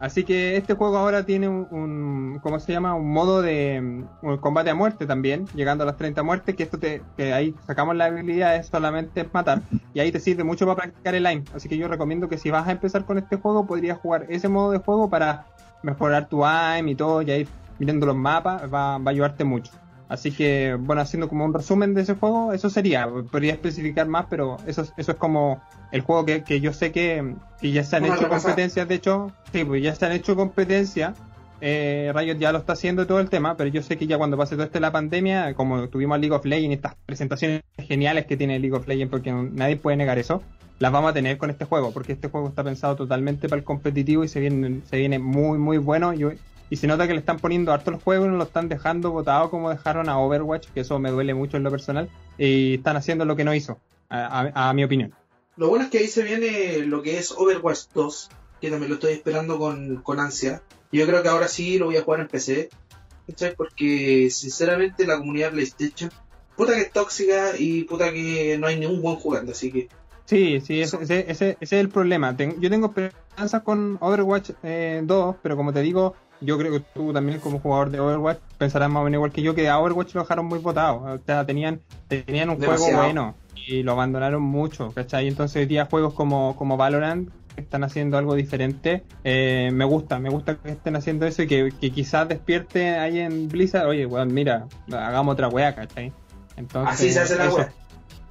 Así que este juego ahora tiene un, ¿cómo se llama? Un modo de combate a muerte también, llegando a las 30 muertes, que esto te, que ahí sacamos la habilidad es solamente matar, y ahí te sirve mucho para practicar el aim. Así que yo recomiendo que si vas a empezar con este juego, podrías jugar ese modo de juego para mejorar tu aim y todo, y ahí mirando los mapas, va, va a ayudarte mucho. Así que, bueno, haciendo como un resumen de ese juego, eso sería. Podría especificar más, pero eso, eso es como el juego que, que yo sé que, ya se han hecho competencias. De hecho, sí, pues ya se han hecho competencias. Eh, Riot ya lo está haciendo todo el tema, pero yo sé que ya cuando pase todo esto la pandemia, como tuvimos League of Legends, estas presentaciones geniales que tiene League of Legends, porque nadie puede negar eso, las vamos a tener con este juego, porque este juego está pensado totalmente para el competitivo y se viene, se viene muy, muy bueno. Yo, y se nota que le están poniendo harto el juego no lo están dejando votado como dejaron a Overwatch, que eso me duele mucho en lo personal, y están haciendo lo que no hizo, a, mi opinión.
Lo bueno es que ahí se viene lo que es Overwatch 2, que también lo estoy esperando con, con ansia. Yo creo que ahora sí lo voy a jugar en PC, ¿cachai? Porque sinceramente la comunidad PlayStation, puta que es tóxica y puta que no hay ningún buen jugando, así que...
Sí, sí, ese, ese, ese, es el problema. yo tengo esperanzas con Overwatch 2, eh, pero como te digo, yo creo que tú también como jugador de Overwatch pensarás más o menos igual que yo que a Overwatch lo dejaron muy votado. O sea, tenían, tenían un juego bueno y lo abandonaron mucho, ¿cachai? Entonces hoy día juegos como, como Valorant están haciendo algo diferente. Eh, me gusta, me gusta que estén haciendo eso y que, quizás despierte ahí en Blizzard, oye, weón, mira, hagamos otra wea, ¿cachai?
Entonces, Así se hace la wea.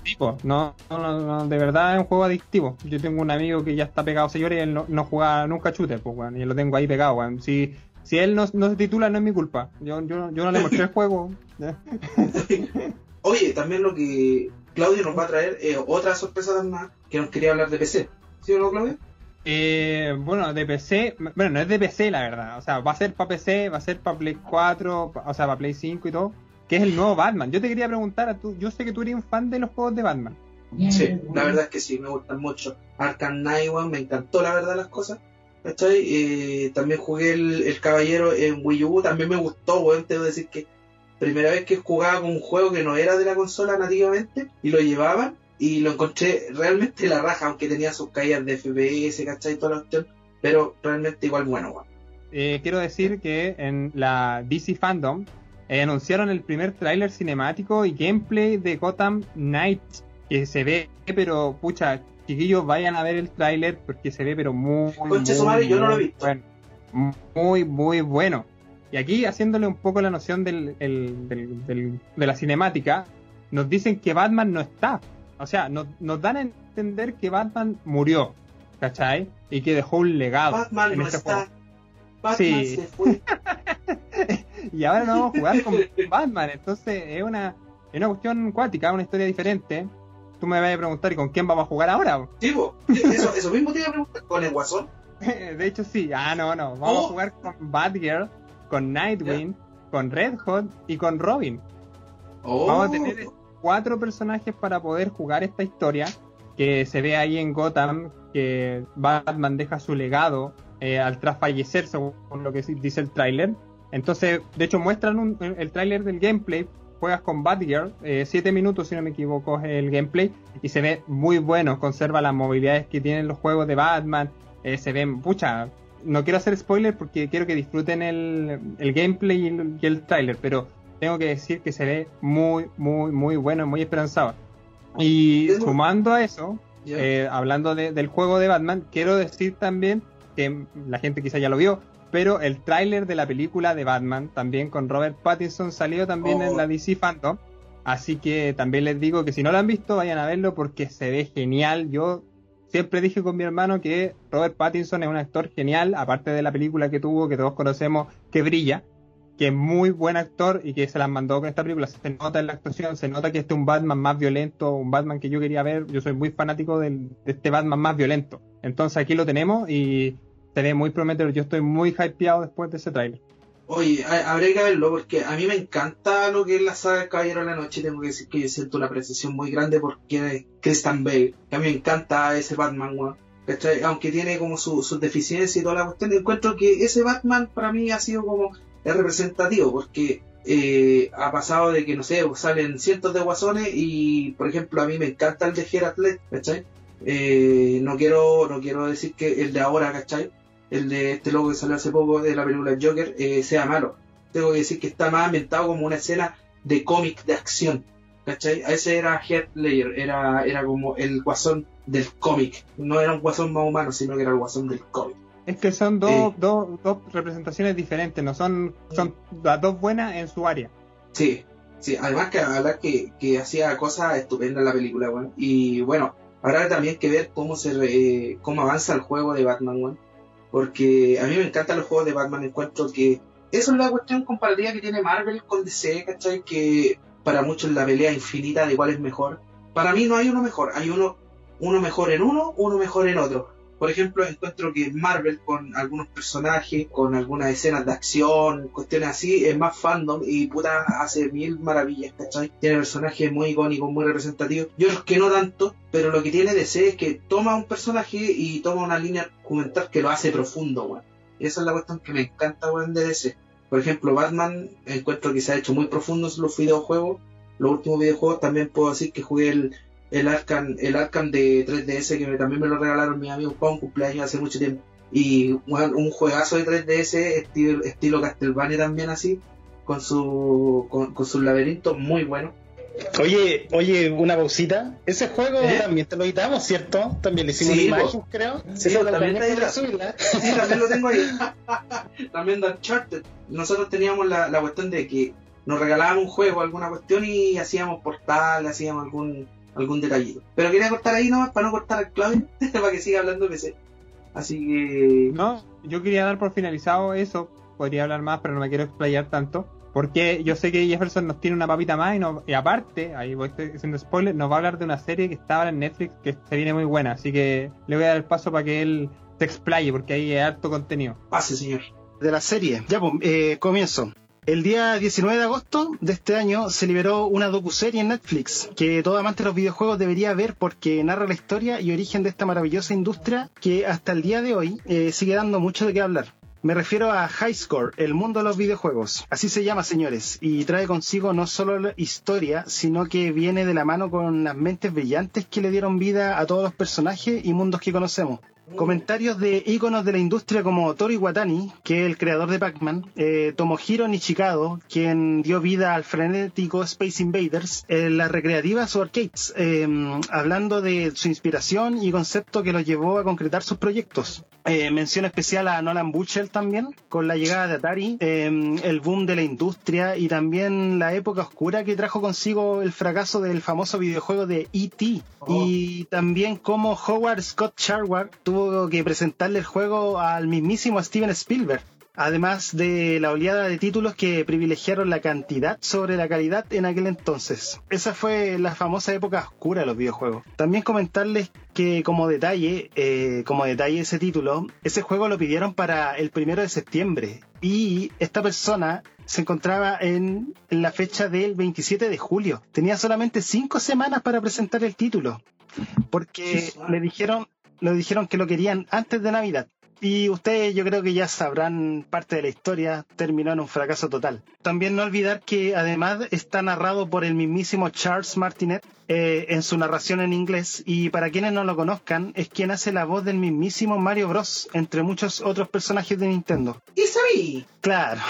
Tipo, no, no, no, de verdad es un juego adictivo. Yo tengo un amigo que ya está pegado, señores, y él no, no juega nunca shooter, pues, weón, y lo tengo ahí pegado, weón. Si, si él no, no se titula, no es mi culpa. Yo, yo, yo no le mostré el juego.
Oye, también lo que Claudio nos va a traer es otra sorpresa más que nos quería hablar de PC. ¿Sí o no, Claudio?
Eh, bueno, de PC, bueno, no es de PC la verdad, o sea, va a ser para PC, va a ser para Play 4, o sea, para Play 5 y todo, que es el nuevo Batman. Yo te quería preguntar, a tú, yo sé que tú eres un fan de los juegos de Batman.
Sí, la verdad es que sí, me gustan mucho. Arkham Knight, me encantó la verdad las cosas. Eh, también jugué el, Caballero en Wii U, también me gustó, weón, te decir que primera vez que jugaba con un juego que no era de la consola nativamente y lo llevaban y lo encontré realmente la raja, aunque tenía sus caídas de FPS, ¿cachai? Toda la opción, pero realmente igual bueno,
eh, quiero decir que en la DC Fandom eh, anunciaron el primer tráiler cinemático y gameplay de Gotham Knights, que se ve, pero pucha, chiquillos, vayan a ver el tráiler porque se ve, pero muy, muy,
yo no lo he visto.
Bueno, muy, muy bueno. Y aquí, haciéndole un poco la noción del, de la cinemática, nos dicen que Batman no está. O sea, nos, dan a entender que Batman murió, ¿cachai? Y que dejó un legado.
Batman en no este está. Batman se fue.
y ahora no vamos a jugar con Batman. Entonces es una, es una cuestión cuática, una historia diferente. Tú me vas a preguntar, ¿y con quién vamos a jugar ahora?
Sí, eso, eso mismo te iba a preguntar, ¿con el Guasón?
de hecho, sí. Ah, no, no. Vamos a jugar con Batgirl, con Nightwing, con Red Hot y con Robin. Oh. Vamos a tener cuatro personajes para poder jugar esta historia que se ve ahí en Gotham, que Batman deja su legado eh, al tras fallecer, según lo que dice el tráiler. Entonces, de hecho, muestran el tráiler del gameplay. Juegas con Batgirl, eh, siete minutos si no me equivoco es el gameplay, y se ve muy bueno, conserva las movilidades que tienen los juegos de Batman, eh, se ven, pucha, no quiero hacer spoiler porque quiero que disfruten el, gameplay y el, el tráiler, pero tengo que decir que se ve muy, muy, muy bueno, muy esperanzado. Y sumando a eso, eh, hablando del juego de Batman, quiero decir también que la gente quizá ya lo vio, pero el tráiler de la película de Batman, también con Robert Pattinson, salió también en oh. la DC Phantom. Así que también les digo que si no lo han visto, vayan a verlo porque se ve genial. Yo siempre dije con mi hermano que Robert Pattinson es un actor genial, aparte de la película que tuvo, que todos conocemos, que brilla que es muy buen actor y que se las mandó con esta película. Se nota en la actuación, se nota que este es un Batman más violento, un Batman que yo quería ver. Yo soy muy fanático de este Batman más violento. Entonces aquí lo tenemos y se ve muy prometedor. Yo estoy muy hypeado después de ese trailer.
Oye, habría que verlo porque a mí me encanta lo que es la saga de Caballero de la Noche. Tengo que decir que yo siento una apreciación muy grande porque Christian Bale. A mí me encanta ese Batman, Aunque tiene como sus deficiencias y toda la cuestión, encuentro que ese Batman para mí ha sido como es representativo porque eh, ha pasado de que, no sé, salen cientos de guasones y, por ejemplo, a mí me encanta el de Gerard ¿cachai? Eh, no quiero no quiero decir que el de ahora, ¿cachai? El de este loco que salió hace poco de la película Joker eh, sea malo. Tengo que decir que está más ambientado como una escena de cómic de acción, ¿cachai? Ese era Heath Ledger, era, era como el guasón del cómic. No era un guasón más humano, sino que era el guasón del cómic.
Es que son dos, dos, dos representaciones diferentes, no son, son las dos buenas en su área.
Sí, sí, además que hablar que, que hacía cosas estupendas en la película, bueno. Y bueno, habrá también que ver cómo se eh, cómo avanza el juego de Batman, bueno. Porque a mí me encantan los juegos de Batman, encuentro que eso es la cuestión comparativa que tiene Marvel con DC, ¿cachai? Que para muchos la pelea infinita de igual es mejor. Para mí no hay uno mejor, hay uno, uno mejor en uno, uno mejor en otro Por ejemplo, encuentro que Marvel con algunos personajes, con algunas escenas de acción, cuestiones así, es más fandom y puta hace mil maravillas, ¿cachai? Tiene personajes muy icónicos, muy representativos. Yo los que no tanto, pero lo que tiene DC es que toma un personaje y toma una línea argumental que lo hace profundo, weón. Y esa es la cuestión que me encanta, weón, de DC. Por ejemplo, Batman encuentro que se ha hecho muy profundo en los videojuegos. Los últimos videojuegos también puedo decir que jugué el, el Arkham, el Arkham de 3DS que también me lo regalaron mis amigos para un cumpleaños hace mucho tiempo. Y un, juegazo de 3DS estilo, estilo Castlevania también así, con su con, con sus laberintos muy buenos.
Oye, oye, una pausita. Ese juego
¿Eh?
también te lo editamos, ¿cierto? También le hicimos
Sí,
una imagen, creo.
Sí, también
subirla.
Sí, lo tengo ahí. también de Uncharted. Nosotros teníamos la, la cuestión de que nos regalaban un juego, alguna cuestión y hacíamos portal, hacíamos algún algún detallito. Pero quería cortar ahí nomás para no cortar el clave, para que siga hablando PC. Así que...
No, yo quería dar por finalizado eso. Podría hablar más, pero no me quiero explayar tanto. Porque yo sé que Jefferson nos tiene una papita más y, no- y aparte, ahí voy haciendo spoiler, nos va a hablar de una serie que está ahora en Netflix que se viene muy buena. Así que le voy a dar el paso para que él se explaye porque ahí hay harto contenido.
Pase, señor.
de la serie. Ya, pues, eh, comienzo. El día 19 de agosto de este año se liberó una docuserie en Netflix que todo amante de los videojuegos debería ver porque narra la historia y origen de esta maravillosa industria que hasta el día de hoy eh, sigue dando mucho de qué hablar. Me refiero a High Score, el mundo de los videojuegos. Así se llama, señores, y trae consigo no solo historia, sino que viene de la mano con las mentes brillantes que le dieron vida a todos los personajes y mundos que conocemos. Comentarios de íconos de la industria como Toru Iwatani, que es el creador de Pac-Man, eh, Tomohiro Nichikado, quien dio vida al frenético Space Invaders, eh, las recreativas o arcades, eh, hablando de su inspiración y concepto que los llevó a concretar sus proyectos. Eh, mención especial a Nolan Buchel también, con la llegada de Atari, eh, el boom de la industria y también la época oscura que trajo consigo el fracaso del famoso videojuego de E.T. Y también cómo Howard Scott Sharward tuvo que presentarle el juego al mismísimo Steven Spielberg. Además de la oleada de títulos que privilegiaron la cantidad sobre la calidad en aquel entonces. Esa fue la famosa época oscura de los videojuegos. También comentarles que como detalle, eh, como detalle ese título, ese juego lo pidieron para el primero de septiembre y esta persona se encontraba en, en la fecha del 27 de julio. Tenía solamente cinco semanas para presentar el título porque le dijeron, le dijeron que lo querían antes de Navidad. Y ustedes yo creo que ya sabrán parte de la historia, terminó en un fracaso total. También no olvidar que además está narrado por el mismísimo Charles Martinet eh, en su narración en inglés y para quienes no lo conozcan es quien hace la voz del mismísimo Mario Bros, entre muchos otros personajes de Nintendo.
Y sabí.
Claro.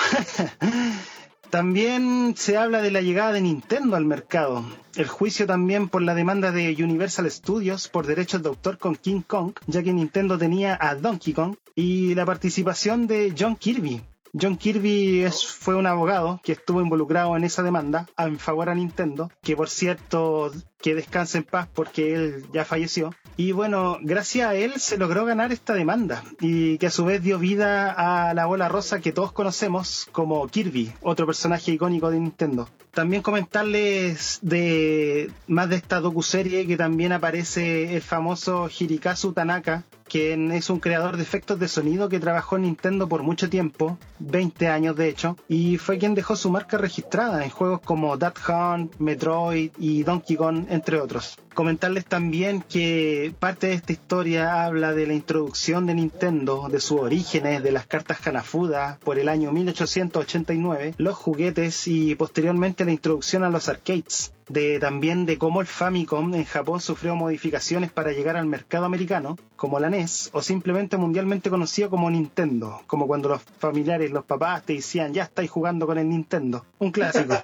También se habla de la llegada de Nintendo al mercado, el juicio también por la demanda de Universal Studios por derechos de autor con King Kong, ya que Nintendo tenía a Donkey Kong, y la participación de John Kirby. John Kirby fue un abogado que estuvo involucrado en esa demanda en favor a Nintendo, que por cierto que descanse en paz porque él ya falleció. Y bueno, gracias a él se logró ganar esta demanda y que a su vez dio vida a la bola rosa que todos conocemos como Kirby, otro personaje icónico de Nintendo. También comentarles de más de esta docuserie que también aparece el famoso Hirikazu Tanaka, quien es un creador de efectos de sonido que trabajó en Nintendo por mucho tiempo, 20 años de hecho, y fue quien dejó su marca registrada en juegos como Duck Hunt, Metroid y Donkey Kong, entre otros. Comentarles también que parte de esta historia habla de la introducción de Nintendo, de sus orígenes, de las cartas Hanafuda por el año 1889, los juguetes y posteriormente la introducción a los arcades de también de cómo el Famicom en Japón sufrió modificaciones para llegar al mercado americano, como la NES, o simplemente mundialmente conocido como Nintendo, como cuando los familiares, los papás te decían, ya estáis jugando con el Nintendo. Un clásico.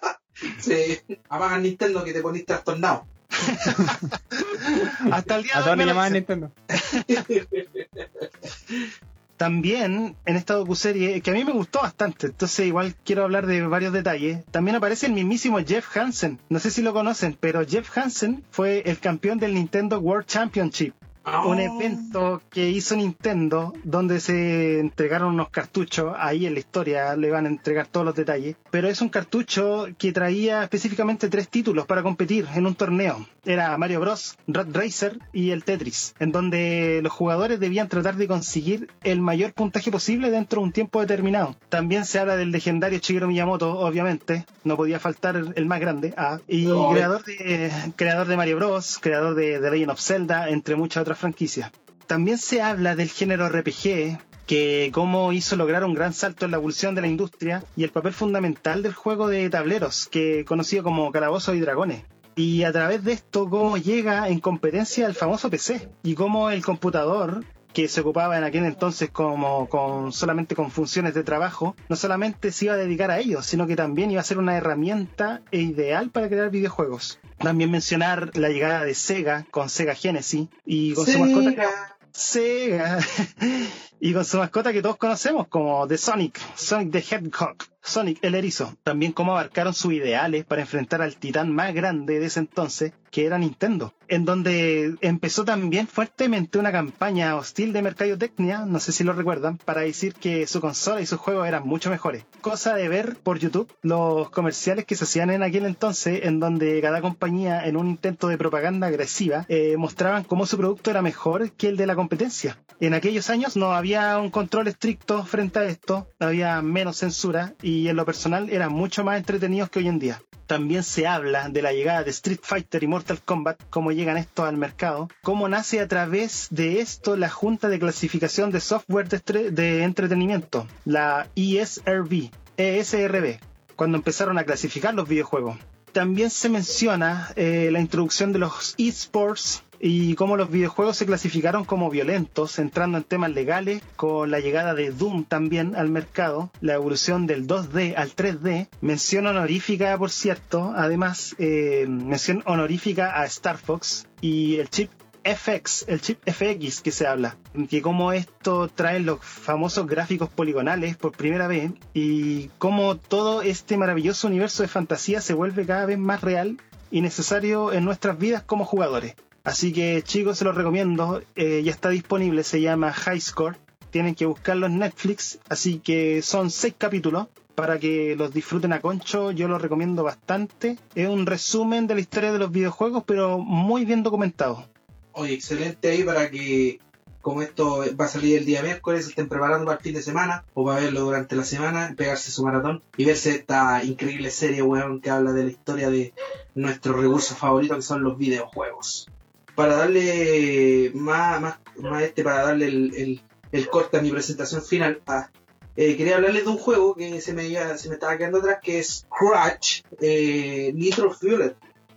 Sí. El Nintendo que te ponís trastornado.
Hasta el día de hoy me
llamaban. Nintendo.
También en esta docuserie, que a mí me gustó bastante, entonces igual quiero hablar de varios detalles, también aparece el mismísimo Jeff Hansen. No sé si lo conocen, pero Jeff Hansen fue el campeón del Nintendo World Championship. Oh. Un evento que hizo Nintendo donde se entregaron unos cartuchos, ahí en la historia le van a entregar todos los detalles, pero es un cartucho que traía específicamente tres títulos para competir en un torneo. Era Mario Bros, Rat Racer y el Tetris, en donde los jugadores debían tratar de conseguir el mayor puntaje posible dentro de un tiempo determinado. También se habla del legendario Shigeru Miyamoto, obviamente, no podía faltar el más grande, ah, y creador, de, creador de Mario Bros, creador de The Legend of Zelda, entre muchas otras franquicias. También se habla del género RPG, que cómo hizo lograr un gran salto en la evolución de la industria y el papel fundamental del juego de tableros, que conocido como Calabozos y Dragones. Y a través de esto, cómo llega en competencia el famoso PC y cómo el computador que se ocupaba en aquel entonces como con solamente con funciones de trabajo, no solamente se iba a dedicar a ello, sino que también iba a ser una herramienta ideal para crear videojuegos. También mencionar la llegada de Sega con Sega Genesis y con su mascota Sega y con su mascota que todos conocemos como The Sonic, Sonic the Hedgehog. Sonic el erizo. También cómo abarcaron sus ideales para enfrentar al titán más grande de ese entonces, que era Nintendo, en donde empezó también fuertemente una campaña hostil de mercadotecnia, no sé si lo recuerdan, para decir que su consola y sus juegos eran mucho mejores. Cosa de ver por YouTube los comerciales que se hacían en aquel entonces, en donde cada compañía, en un intento de propaganda agresiva, eh, mostraban cómo su producto era mejor que el de la competencia. En aquellos años no había un control estricto frente a esto, había menos censura y en lo personal eran mucho más entretenidos que hoy en día. También se habla de la llegada de Street Fighter y Mortal Kombat, cómo llegan estos al mercado, cómo nace a través de esto la Junta de Clasificación de Software de, Entretenimiento, la ESRB, ESRB, cuando empezaron a clasificar los videojuegos. También se menciona eh, la introducción de los esports y cómo los videojuegos se clasificaron como violentos, entrando en temas legales, con la llegada de Doom también al mercado, la evolución del 2D al 3D, mención honorífica, por cierto, además, eh, mención honorífica a Star Fox y el chip FX, el chip FX que se habla, que cómo esto trae los famosos gráficos poligonales por primera vez y cómo todo este maravilloso universo de fantasía se vuelve cada vez más real y necesario en nuestras vidas como jugadores. Así que chicos, se los recomiendo. Eh, ya está disponible, se llama High Score. Tienen que buscarlo en Netflix. Así que son seis capítulos para que los disfruten a concho. Yo lo recomiendo bastante. Es un resumen de la historia de los videojuegos, pero muy bien documentado.
Oye, excelente ahí para que, como esto va a salir el día miércoles, estén preparando para el fin de semana o para verlo durante la semana, pegarse su maratón y verse esta increíble serie, weón, que habla de la historia de nuestro recurso favorito que son los videojuegos para darle más, más, más este, para darle el, el, corte a mi presentación final, ah, eh, quería hablarles de un juego que se me, se me estaba quedando atrás, que es Crash eh, Nitro Fueled.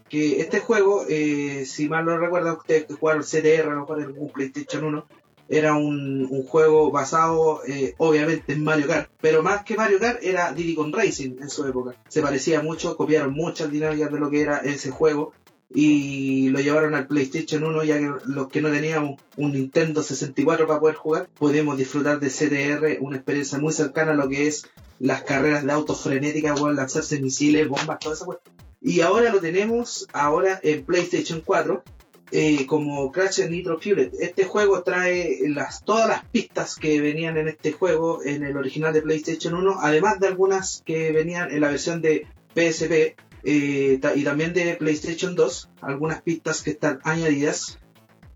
Que este juego, eh, si mal no recuerdan ustedes que jugaron CTR, no jugaron un PlayStation 1, era un, un juego basado obviamente en Mario Kart, pero más que Mario Kart era Diddy Kong Racing en su época. Se parecía mucho, copiaron muchas dinámicas de lo que era ese juego y lo llevaron al PlayStation 1 ya que los que no teníamos un Nintendo 64 para poder jugar podemos disfrutar de CTR, una experiencia muy cercana a lo que es las carreras de autos frenéticas, lanzarse misiles, bombas, todo eso. Y ahora lo tenemos ahora en PlayStation 4 eh, como Crash Nitro Fueled. Este juego trae todas las pistas que venían en este juego en el original de PlayStation 1, además de algunas que venían en la versión de PSP eh, y también de PlayStation 2, algunas pistas que están añadidas.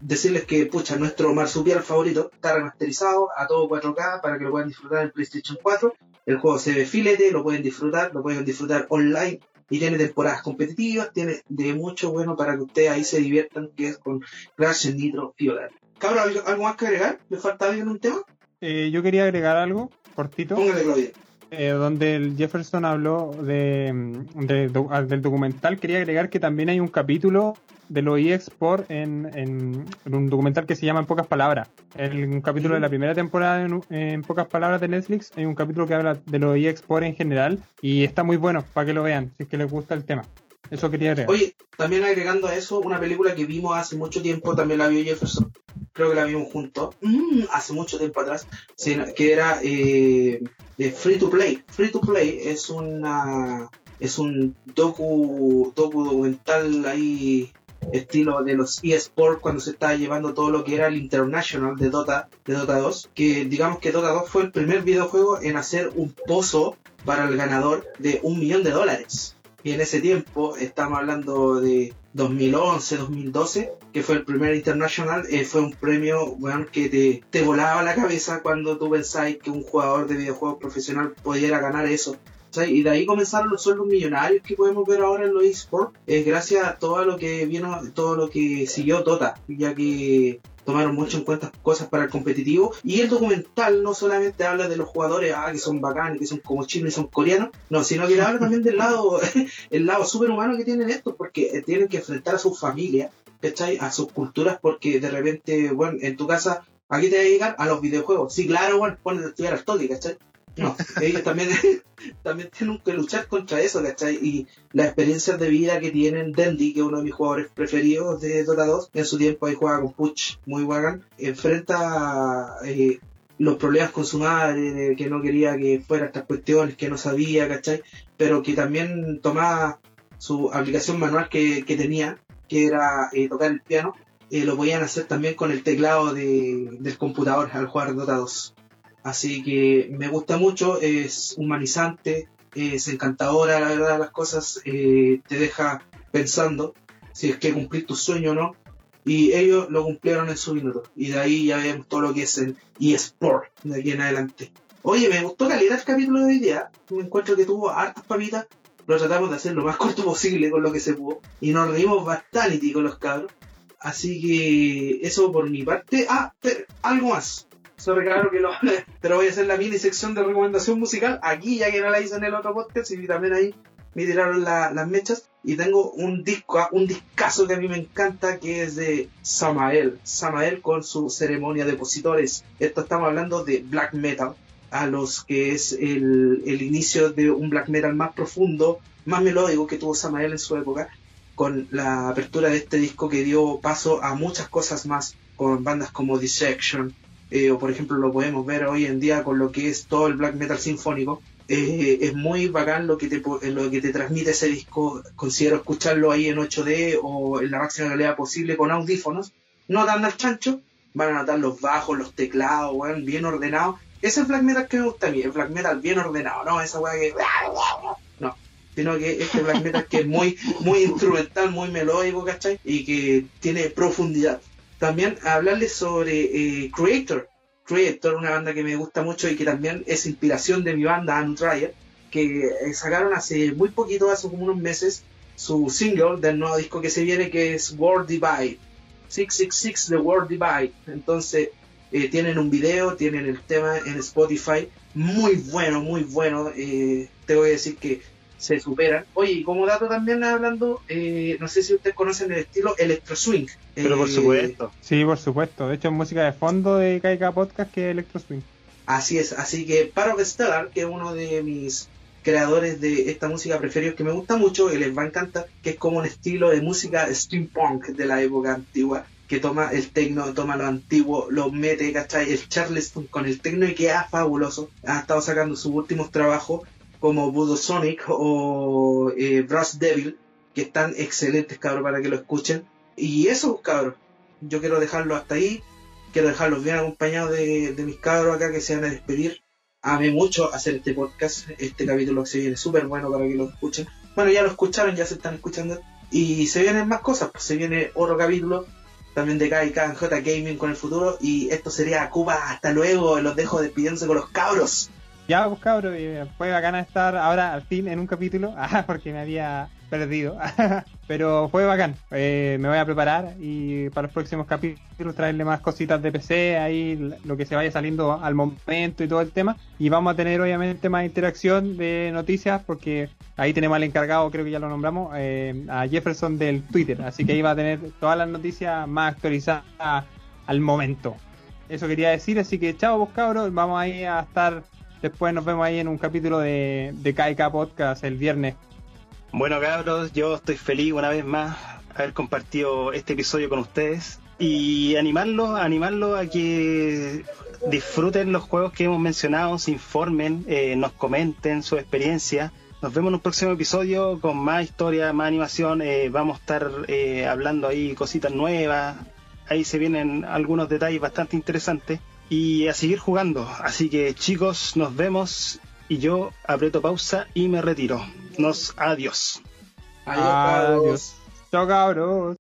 Decirles que, pucha, nuestro marsupial favorito está remasterizado a todo 4K para que lo puedan disfrutar en PlayStation 4. El juego se ve filete, lo pueden disfrutar, lo pueden disfrutar online y tiene temporadas competitivas, tiene de mucho bueno para que ustedes ahí se diviertan, que es con Crash Nitro Fuel. Cabrón, ¿algo más que agregar? ¿Me falta alguien un tema?
Eh, yo quería agregar algo cortito.
Póngale, Claudia.
Eh, donde el Jefferson habló de, del documental, quería agregar que también hay un capítulo de los eXport en, en, un documental que se llama En pocas palabras. En un capítulo de la primera temporada en, pocas palabras de Netflix hay un capítulo que habla de los eXport en general y está muy bueno para que lo vean, si es que les gusta el tema. Eso quería agregar.
Oye, también agregando a eso, una película que vimos hace mucho tiempo, también la vio Jefferson, creo que la vimos juntos, mm, hace mucho tiempo atrás, que era eh, Free to Play. Free to Play es una es un docu, documental ahí estilo de los eSports cuando se estaba llevando todo lo que era el International de Dota, de Dota 2, que digamos que Dota 2 fue el primer videojuego en hacer un pozo para el ganador de un millón de dólares. Y en ese tiempo, estamos hablando de 2011, 2012, que fue el primer International, eh, fue un premio que te, te volaba la cabeza cuando tú pensáis que un jugador de videojuegos profesional pudiera ganar eso. Y de ahí comenzaron los sueldos millonarios que podemos ver ahora en los esports, es gracias a todo lo que vino, todo lo que siguió Tota, ya que tomaron mucho en cuenta cosas para el competitivo. Y el documental no solamente habla de los jugadores ah, que son bacanes, que son como chinos son coreanos, no, sino que habla también del lado, el lado superhumano que tienen estos, porque eh, tienen que enfrentar a sus familias, ¿cachai? A sus culturas, porque de repente, bueno, en tu casa, aquí te va a llegar a los videojuegos. Sí, claro, bueno, ponen a estudiar al toque, ¿cachai? No, ellos también, también tienen que luchar contra eso, ¿cachai? Y las experiencias de vida que tienen Dendy, que es uno de mis jugadores preferidos de Dota 2, en su tiempo ahí juega con Puch, muy bacán, enfrenta eh, los problemas con su madre, que no quería que fuera estas cuestiones, que no sabía, ¿cachai? Pero que también tomaba su aplicación manual que, tenía, que era eh, tocar el piano, eh, lo podían hacer también con el teclado del computador al jugar Dota 2. Así que me gusta mucho, es humanizante, es encantadora, la verdad, las cosas, eh, te deja pensando si es que cumplir tu sueño o no. Y ellos lo cumplieron en su minuto. Y de ahí ya vemos todo lo que es el eSport de aquí en adelante. Oye, me gustó calidad el capítulo de hoy día. Me encuentro que tuvo hartas papitas. Lo tratamos de hacer lo más corto posible con lo que se pudo. Y nos reímos bastante con los cabros. Así que eso por mi parte. Ah, pero algo más. Claro que lo. Pero voy a hacer la mini sección de recomendación musical aquí, ya que no la hice en el otro podcast y también ahí me tiraron las mechas. Y tengo un disco, ah, un discazo que a mí me encanta, que es de Samael. Samael con su ceremonia de opositores. Esto estamos hablando de black metal, a los que es el, el inicio de un black metal más profundo, más melódico que tuvo Samael en su época, con la apertura de este disco que dio paso a muchas cosas más, con bandas como Dissection, eh, o por ejemplo lo podemos ver hoy en día con lo que es todo el black metal sinfónico. Eh, es muy bacán lo que, te, lo que te transmite ese disco. Considero escucharlo ahí en 8D o en la máxima calidad posible con audífonos. No dan al chancho, van a notar los bajos, los teclados, bien ordenados. Ese es el black metal que me gusta a mí, el black metal bien ordenado, no esa weá que. No, sino que este black metal que es muy, muy instrumental, muy melódico, ¿cachai? Y que tiene profundidad. También hablarles sobre eh, Creator. Creator, una banda que me gusta mucho y que también es inspiración de mi banda, Anutryer, que eh, sacaron hace muy poquito, hace como unos meses, su single del nuevo disco que se viene, que es World Divide. 666 The World Divide. Entonces, eh, tienen un video, tienen el tema en Spotify. Muy bueno, muy bueno. te voy a decir que se superan. Oye, y como dato también hablando, eh, no sé si ustedes conocen el estilo electro swing.
Pero por eh, supuesto.
Sí, por supuesto. De hecho, es música de fondo de KK Podcast que es electro swing.
Así es, así que Paro Stellar, que es uno de mis creadores de esta música preferidos que me gusta mucho y les va a encantar, que es como un estilo de música steampunk de la época antigua, que toma el tecno, toma lo antiguo, lo mete, ¿cachai? El Charleston con el tecno y queda fabuloso. Ha estado sacando sus últimos trabajos como Voodoo Sonic o eh, Brass Devil, que están excelentes, cabros, para que lo escuchen. Y eso, cabros, yo quiero dejarlo hasta ahí. Quiero dejarlos bien acompañados de, mis cabros acá que se van a despedir. Amé mucho hacer este podcast. Este capítulo se viene súper bueno para que lo escuchen. Bueno, ya lo escucharon, ya se están escuchando. Y se vienen más cosas, pues se viene otro capítulo también de KK J Gaming con el futuro. Y esto sería Cuba. Hasta luego. Los dejo despidiéndose con los cabros.
Ya, pues cabros, fue bacana estar ahora al fin en un capítulo, porque me había perdido. Pero fue bacán. Eh, me voy a preparar y para los próximos capítulos traerle más cositas de PC, ahí lo que se vaya saliendo al momento y todo el tema. Y vamos a tener obviamente más interacción de noticias porque ahí tenemos al encargado, creo que ya lo nombramos, eh, a Jefferson del Twitter. Así que ahí va a tener todas las noticias más actualizadas al momento. Eso quería decir, así que chao vos cabros, vamos ahí a estar Después nos vemos ahí en un capítulo de, de KK Podcast el viernes.
Bueno, cabros, yo estoy feliz una vez más haber compartido este episodio con ustedes y animarlos, animarlos a que disfruten los juegos que hemos mencionado, se informen, eh, nos comenten su experiencia Nos vemos en un próximo episodio con más historia, más animación. Eh, vamos a estar eh, hablando ahí cositas nuevas. Ahí se vienen algunos detalles bastante interesantes. Y a seguir jugando. Así que chicos, nos vemos. Y yo aprieto pausa y me retiro. Nos adiós.
Adiós. Chao cabros.